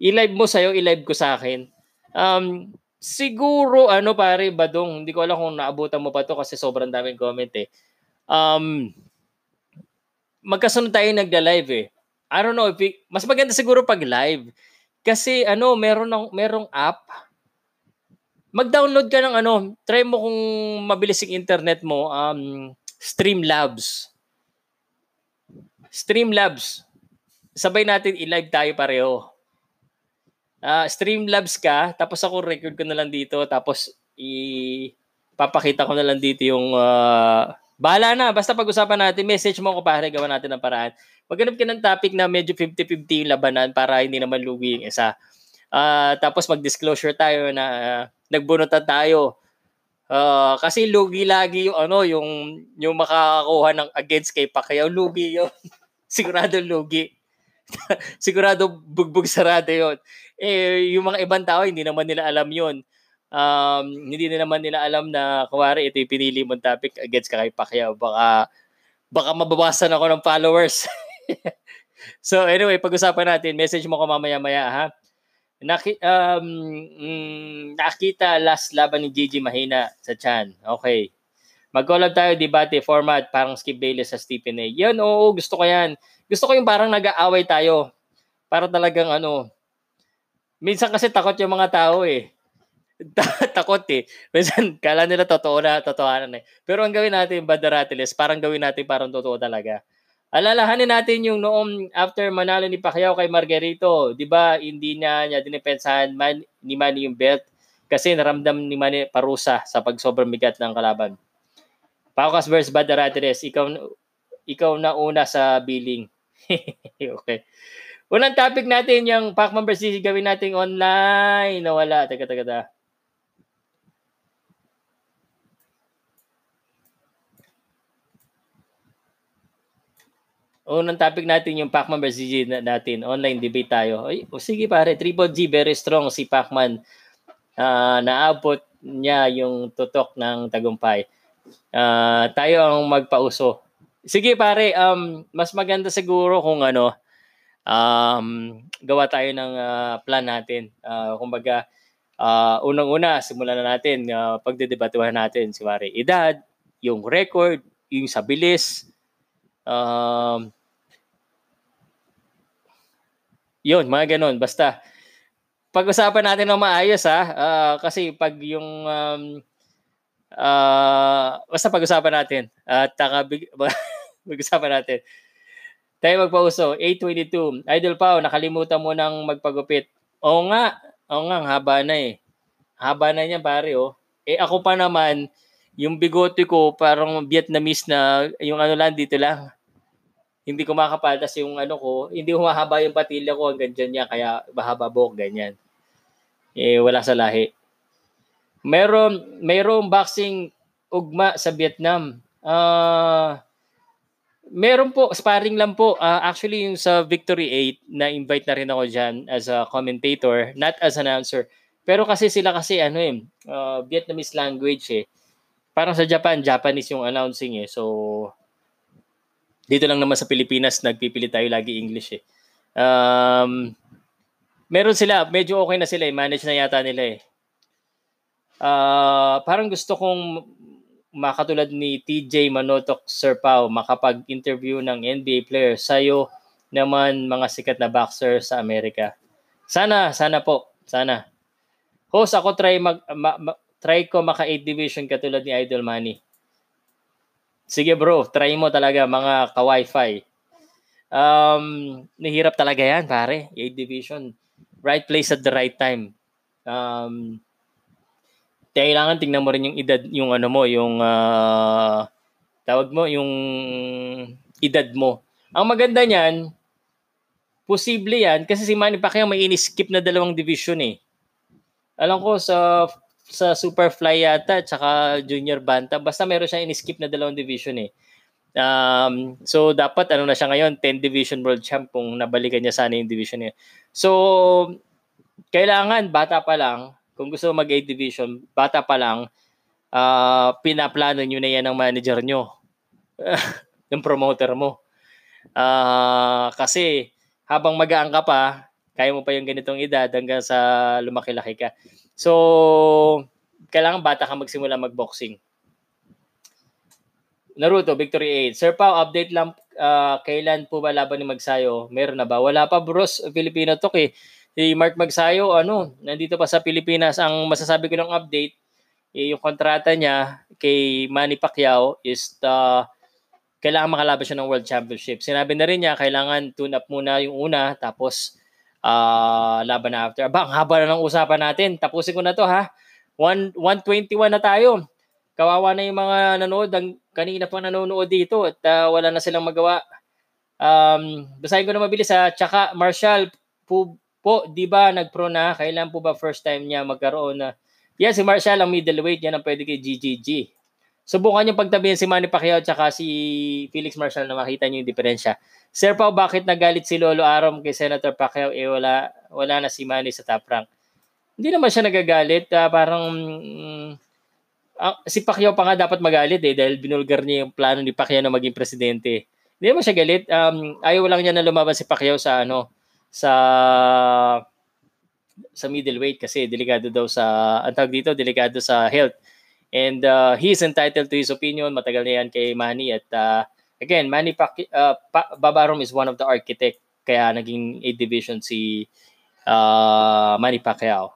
I-live mo sa'yo, i-live ko sa akin. Um, Siguro, ano pare, Badong, hindi ko alam kung naabutan mo pa to kasi sobrang daming comment eh. Um, magkasunod tayo nagda-live eh. I don't know if it, mas maganda siguro pag live. Kasi ano, meron ng merong app. Mag-download ka ng ano, try mo kung mabilis yung internet mo, um Streamlabs. Streamlabs. Sabay natin i-live tayo pareho uh, Streamlabs ka, tapos ako record ko na lang dito, tapos i papakita ko na lang dito yung uh, bahala na, basta pag-usapan natin, message mo ko pare, gawa natin ng paraan. Maghanap ka ng topic na medyo 50-50 yung labanan para hindi naman lugi yung isa. Uh, tapos mag-disclosure tayo na uh, nagbunutan tayo. Uh, kasi lugi lagi yung ano, yung yung makakakuha ng against kay Pacquiao, lugi yun. Sigurado lugi. Sigurado bugbog sarado yon eh, yung mga ibang tao, hindi naman nila alam yun. Um, hindi na naman nila alam na, kuwari, ito yung pinili mong topic against ka kay Pacquiao. Baka, baka mababasan ako ng followers. so anyway, pag-usapan natin. Message mo ko mamaya-maya ha. Naki, um, mm, nakita last laban ni Gigi Mahina sa Chan. Okay. Mag-collab tayo, debate, format, parang Skip Bayless sa Stephen A. Yan, oo, gusto ko yan. Gusto ko yung parang nag-aaway tayo. Para talagang ano, Minsan kasi takot yung mga tao eh. takot eh. Minsan, kala nila totoo na, totohanan eh. Pero ang gawin natin, Badaratiles, parang gawin natin parang totoo talaga. Alalahanin natin yung noong after manalo ni Pacquiao kay Margarito, 'di ba? Hindi niya niya dinepensahan man ni Manny yung belt kasi naramdam ni Manny parusa sa pag sobrang bigat ng kalaban. Paukas versus Badaratiles, ikaw ikaw na una sa billing. okay. Unang topic natin, yung Pacman versus gawin natin online. Nawala. Teka, Unang topic natin yung Pacman versus G natin. Online debate tayo. Ay, oh, sige pare, Triple G, very strong si Pacman. Uh, naabot niya yung tutok ng tagumpay. Uh, tayo ang magpauso. Sige pare, um, mas maganda siguro kung ano, um, gawa tayo ng uh, plan natin. Uh, kumbaga, uh, unang-una, simulan na natin, uh, pagdedebatuhan natin, si Mare, edad, yung record, yung sa bilis, um, yun, mga ganun. Basta, pag-usapan natin ng maayos ha, uh, kasi pag yung um, uh, basta pag-usapan natin at uh, pag-usapan natin tayo magpauso. 822. Idol Pao, nakalimutan mo nang magpagupit. Oo nga. Oo nga, haba na eh. Haba na niya pare oh. Eh ako pa naman, yung bigote ko parang Vietnamese na yung ano lang dito lang. Hindi ko makapaltas yung ano ko. Hindi humahaba yung patilya ko hanggang dyan niya. Kaya mahaba buhok ganyan. Eh wala sa lahi. Meron, mayroong boxing ugma sa Vietnam. Ah... Uh, Meron po, sparring lang po. Uh, actually, yung sa Victory 8, na-invite na rin ako dyan as a commentator, not as announcer. Pero kasi sila kasi, ano eh, uh, Vietnamese language eh. Parang sa Japan, Japanese yung announcing eh. So, dito lang naman sa Pilipinas, nagpipili tayo lagi English eh. Um, meron sila, medyo okay na sila eh. Manage na yata nila eh. Uh, parang gusto kong makatulad ni TJ Manotok Sir Pao makapag-interview ng NBA player sa'yo naman mga sikat na boxer sa Amerika. Sana, sana po, sana. Host, ako try mag ma, ma, try ko maka 8 division katulad ni Idol Money. Sige bro, try mo talaga mga ka-wifi. Um, nahirap talaga yan pare, 8 division. Right place at the right time. Um, kailangan tingnan mo rin yung edad, yung ano mo, yung uh, tawag mo, yung edad mo. Ang maganda niyan, posible yan, kasi si Manny Pacquiao may ini-skip na dalawang division eh. Alam ko sa sa Superfly yata tsaka Junior Bantam. Basta meron siya in-skip na dalawang division eh. Um, so dapat ano na siya ngayon, 10 division world champ kung nabalikan niya sana yung division niya. So kailangan bata pa lang, kung gusto mag 8 division, bata pa lang, uh, pinaplano niyo na yan ng manager niyo. ng promoter mo. Uh, kasi habang magaan ka pa, kaya mo pa yung ganitong edad hanggang sa lumaki-laki ka. So, kailangan bata ka magsimula mag-boxing. Naruto, Victory 8. Sir Pao, update lang uh, kailan po ba laban ni Magsayo? Meron na ba? Wala pa bros, Filipino Talk eh. Si Mark Magsayo, ano, nandito pa sa Pilipinas. Ang masasabi ko ng update, eh, yung kontrata niya kay Manny Pacquiao is the kailangan makalaban siya ng World Championship. Sinabi na rin niya, kailangan tune up muna yung una, tapos uh, laban na after. Aba, ang haba na ng usapan natin. Tapusin ko na to ha. 1, 121 na tayo. Kawawa na yung mga nanood. Ang, kanina pa nanonood dito at uh, wala na silang magawa. Um, basahin ko na mabilis ha. Tsaka Marshall, po, po di ba nagpro na? Kailan po ba first time niya magkaroon na? Yan, si Marshall ang middleweight. Yan ang pwede kay GGG. Subukan niyo pagtabihin si Manny Pacquiao at si Felix Marshall na makita niyo yung diferensya. Sir Pao, bakit nagalit si Lolo Aram kay Senator Pacquiao eh wala, wala na si Manny sa top rank? Hindi naman siya nagagalit. Uh, parang um, uh, si Pacquiao pa nga dapat magalit eh dahil binulgar niya yung plano ni Pacquiao na maging presidente. Hindi naman siya galit. Um, ayaw lang niya na lumaban si Pacquiao sa ano sa sa middleweight kasi delikado daw sa ang tawag dito delikado sa health And uh, he's entitled to his opinion. Matagal na yan kay Manny. At uh, again, Manny Pac- uh, pa- Babarom is one of the architect. Kaya naging 8 division si uh, Manny Pacquiao.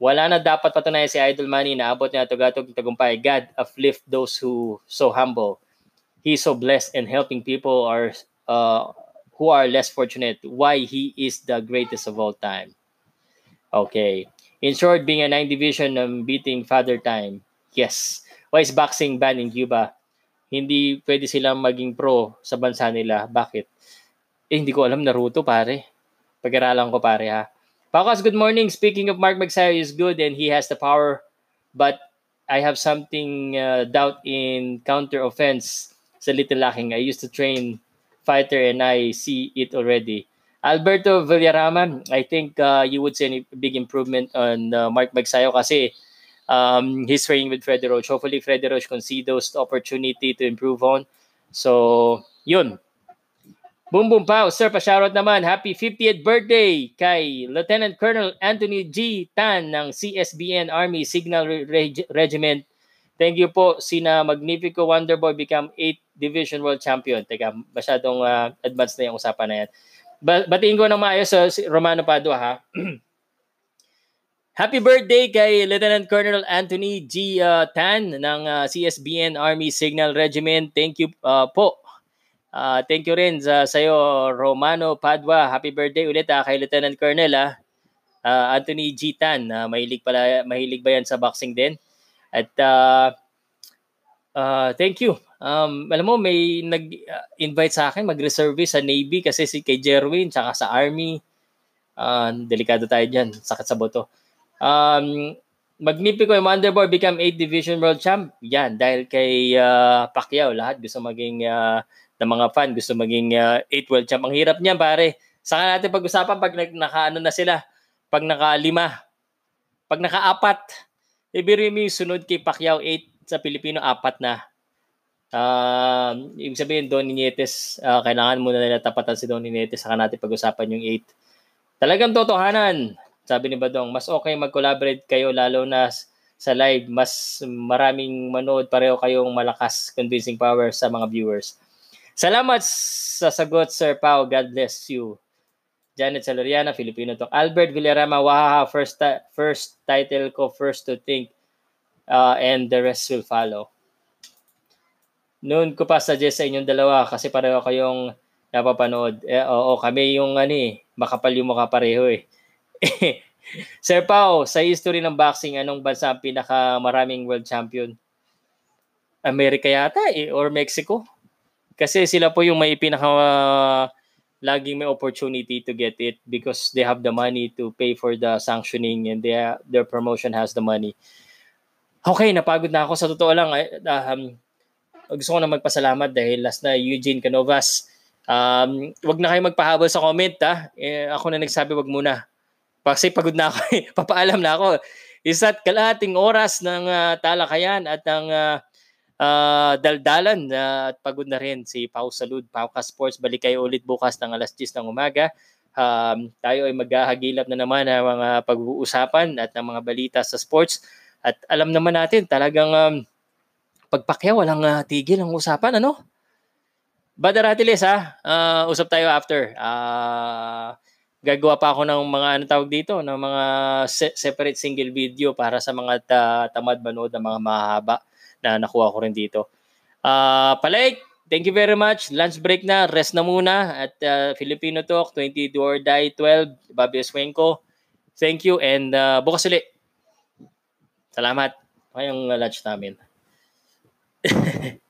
Wala na dapat patunayan si Idol Manny na abot niya tugatog tagumpay. God uplift those who so humble. He's so blessed and helping people are uh, who are less fortunate. Why he is the greatest of all time. Okay. In short, being a 9 division um, beating Father Time, Yes. Why is boxing banned in Cuba? Hindi pwede silang maging pro sa bansa nila. Bakit? Eh, hindi ko alam Naruto, pare. Pag-aralan ko, pare, ha? Pakas, good morning. Speaking of Mark Magsayo is good and he has the power, but I have something uh, doubt in counter offense sa Little Laking. I used to train fighter and I see it already. Alberto Villarama, I think uh, you would see a big improvement on uh, Mark Magsayo kasi um, he's training with Freddy Roach. Hopefully, Freddy Roach see those opportunity to improve on. So, yun. Boom Boom Pow, Sir, pa-shoutout naman. Happy 50th birthday kay Lieutenant Colonel Anthony G. Tan ng CSBN Army Signal Reg- Regiment. Thank you po. Sina Magnifico Wonderboy become 8th Division World Champion. Teka, masyadong uh, advanced na yung usapan na yan. Ba- batiin ko ng maayos uh, Romano Padua ha. Happy birthday kay Lieutenant Colonel Anthony G. Uh, Tan ng uh, CSBN Army Signal Regiment. Thank you uh, po. Uh, thank you rin sa sayo Romano Padua. Happy birthday ulit uh, kay Lieutenant Colonel uh, uh, Anthony G. Tan. Uh, mahilig pala mahilig ba yan sa boxing din? At uh, uh, thank you. Um, alam mo, may nag-invite sa akin mag-reservice sa Navy kasi si kay Jerwin tsaka sa Army. Uh, delikado tayo dyan. Sakit sa boto. Um, Magnifico Wonderboy become 8 Division World Champ. Yan, dahil kay uh, Pacquiao, lahat gusto maging, uh, ng mga fan, gusto maging uh, 8 World Champ. Ang hirap niyan, pare. Saka natin pag-usapan pag naka-ano na sila, pag naka-lima, pag naka-apat, ibiro mo yung sunod kay Pacquiao 8 sa Pilipino, apat na. Uh, ibig sabihin, Don Nietes, uh, kailangan muna nila tapatan si Don Nietes, saka natin pag-usapan yung 8. Talagang totohanan sabi ni Badong, mas okay mag-collaborate kayo lalo na sa live. Mas maraming manood, pareho kayong malakas convincing power sa mga viewers. Salamat sa sagot, Sir Pao. God bless you. Janet Salariana, Filipino Talk. Albert Villarama, wahaha, first, ta- first title ko, first to think, uh, and the rest will follow. Noon ko pa suggest sa inyong dalawa kasi pareho kayong napapanood. Eh, oo, kami yung ano eh, makapal yung mukha pareho eh. Sir Pao, sa history ng boxing, anong bansa ang pinaka maraming world champion? Amerika yata eh, or Mexico. Kasi sila po yung may pinaka laging may opportunity to get it because they have the money to pay for the sanctioning and they, their promotion has the money. Okay, napagod na ako. Sa totoo lang, um, gusto ko na magpasalamat dahil last na Eugene Canovas. Um, wag na kayo magpahabol sa comment ha. Eh, ako na nagsabi wag muna. Kasi pagod na ako eh. Papaalam na ako. Isa't kalahating oras ng uh, talakayan at ng uh, uh, daldalan uh, at pagod na rin si Pau Salud, Pauka Sports. Balik kayo ulit bukas ng alas 10 ng umaga. Um, tayo ay maghahagilap na naman ng mga pag-uusapan at ng mga balita sa sports. At alam naman natin, talagang um, pagpakyaw, walang uh, tigil ang usapan, ano? Badaratilis ha, uh, usap tayo after. Uh, gagawa pa ako ng mga ano tawag dito, ng mga se- separate single video para sa mga ta- tamad manood ng mga mahaba na nakuha ko rin dito. Uh, Palek, thank you very much. Lunch break na, rest na muna at uh, Filipino Talk 20 do or die 12, Bobby Eswenko. Thank you and uh, bukas ulit. Salamat. Kayong lunch namin.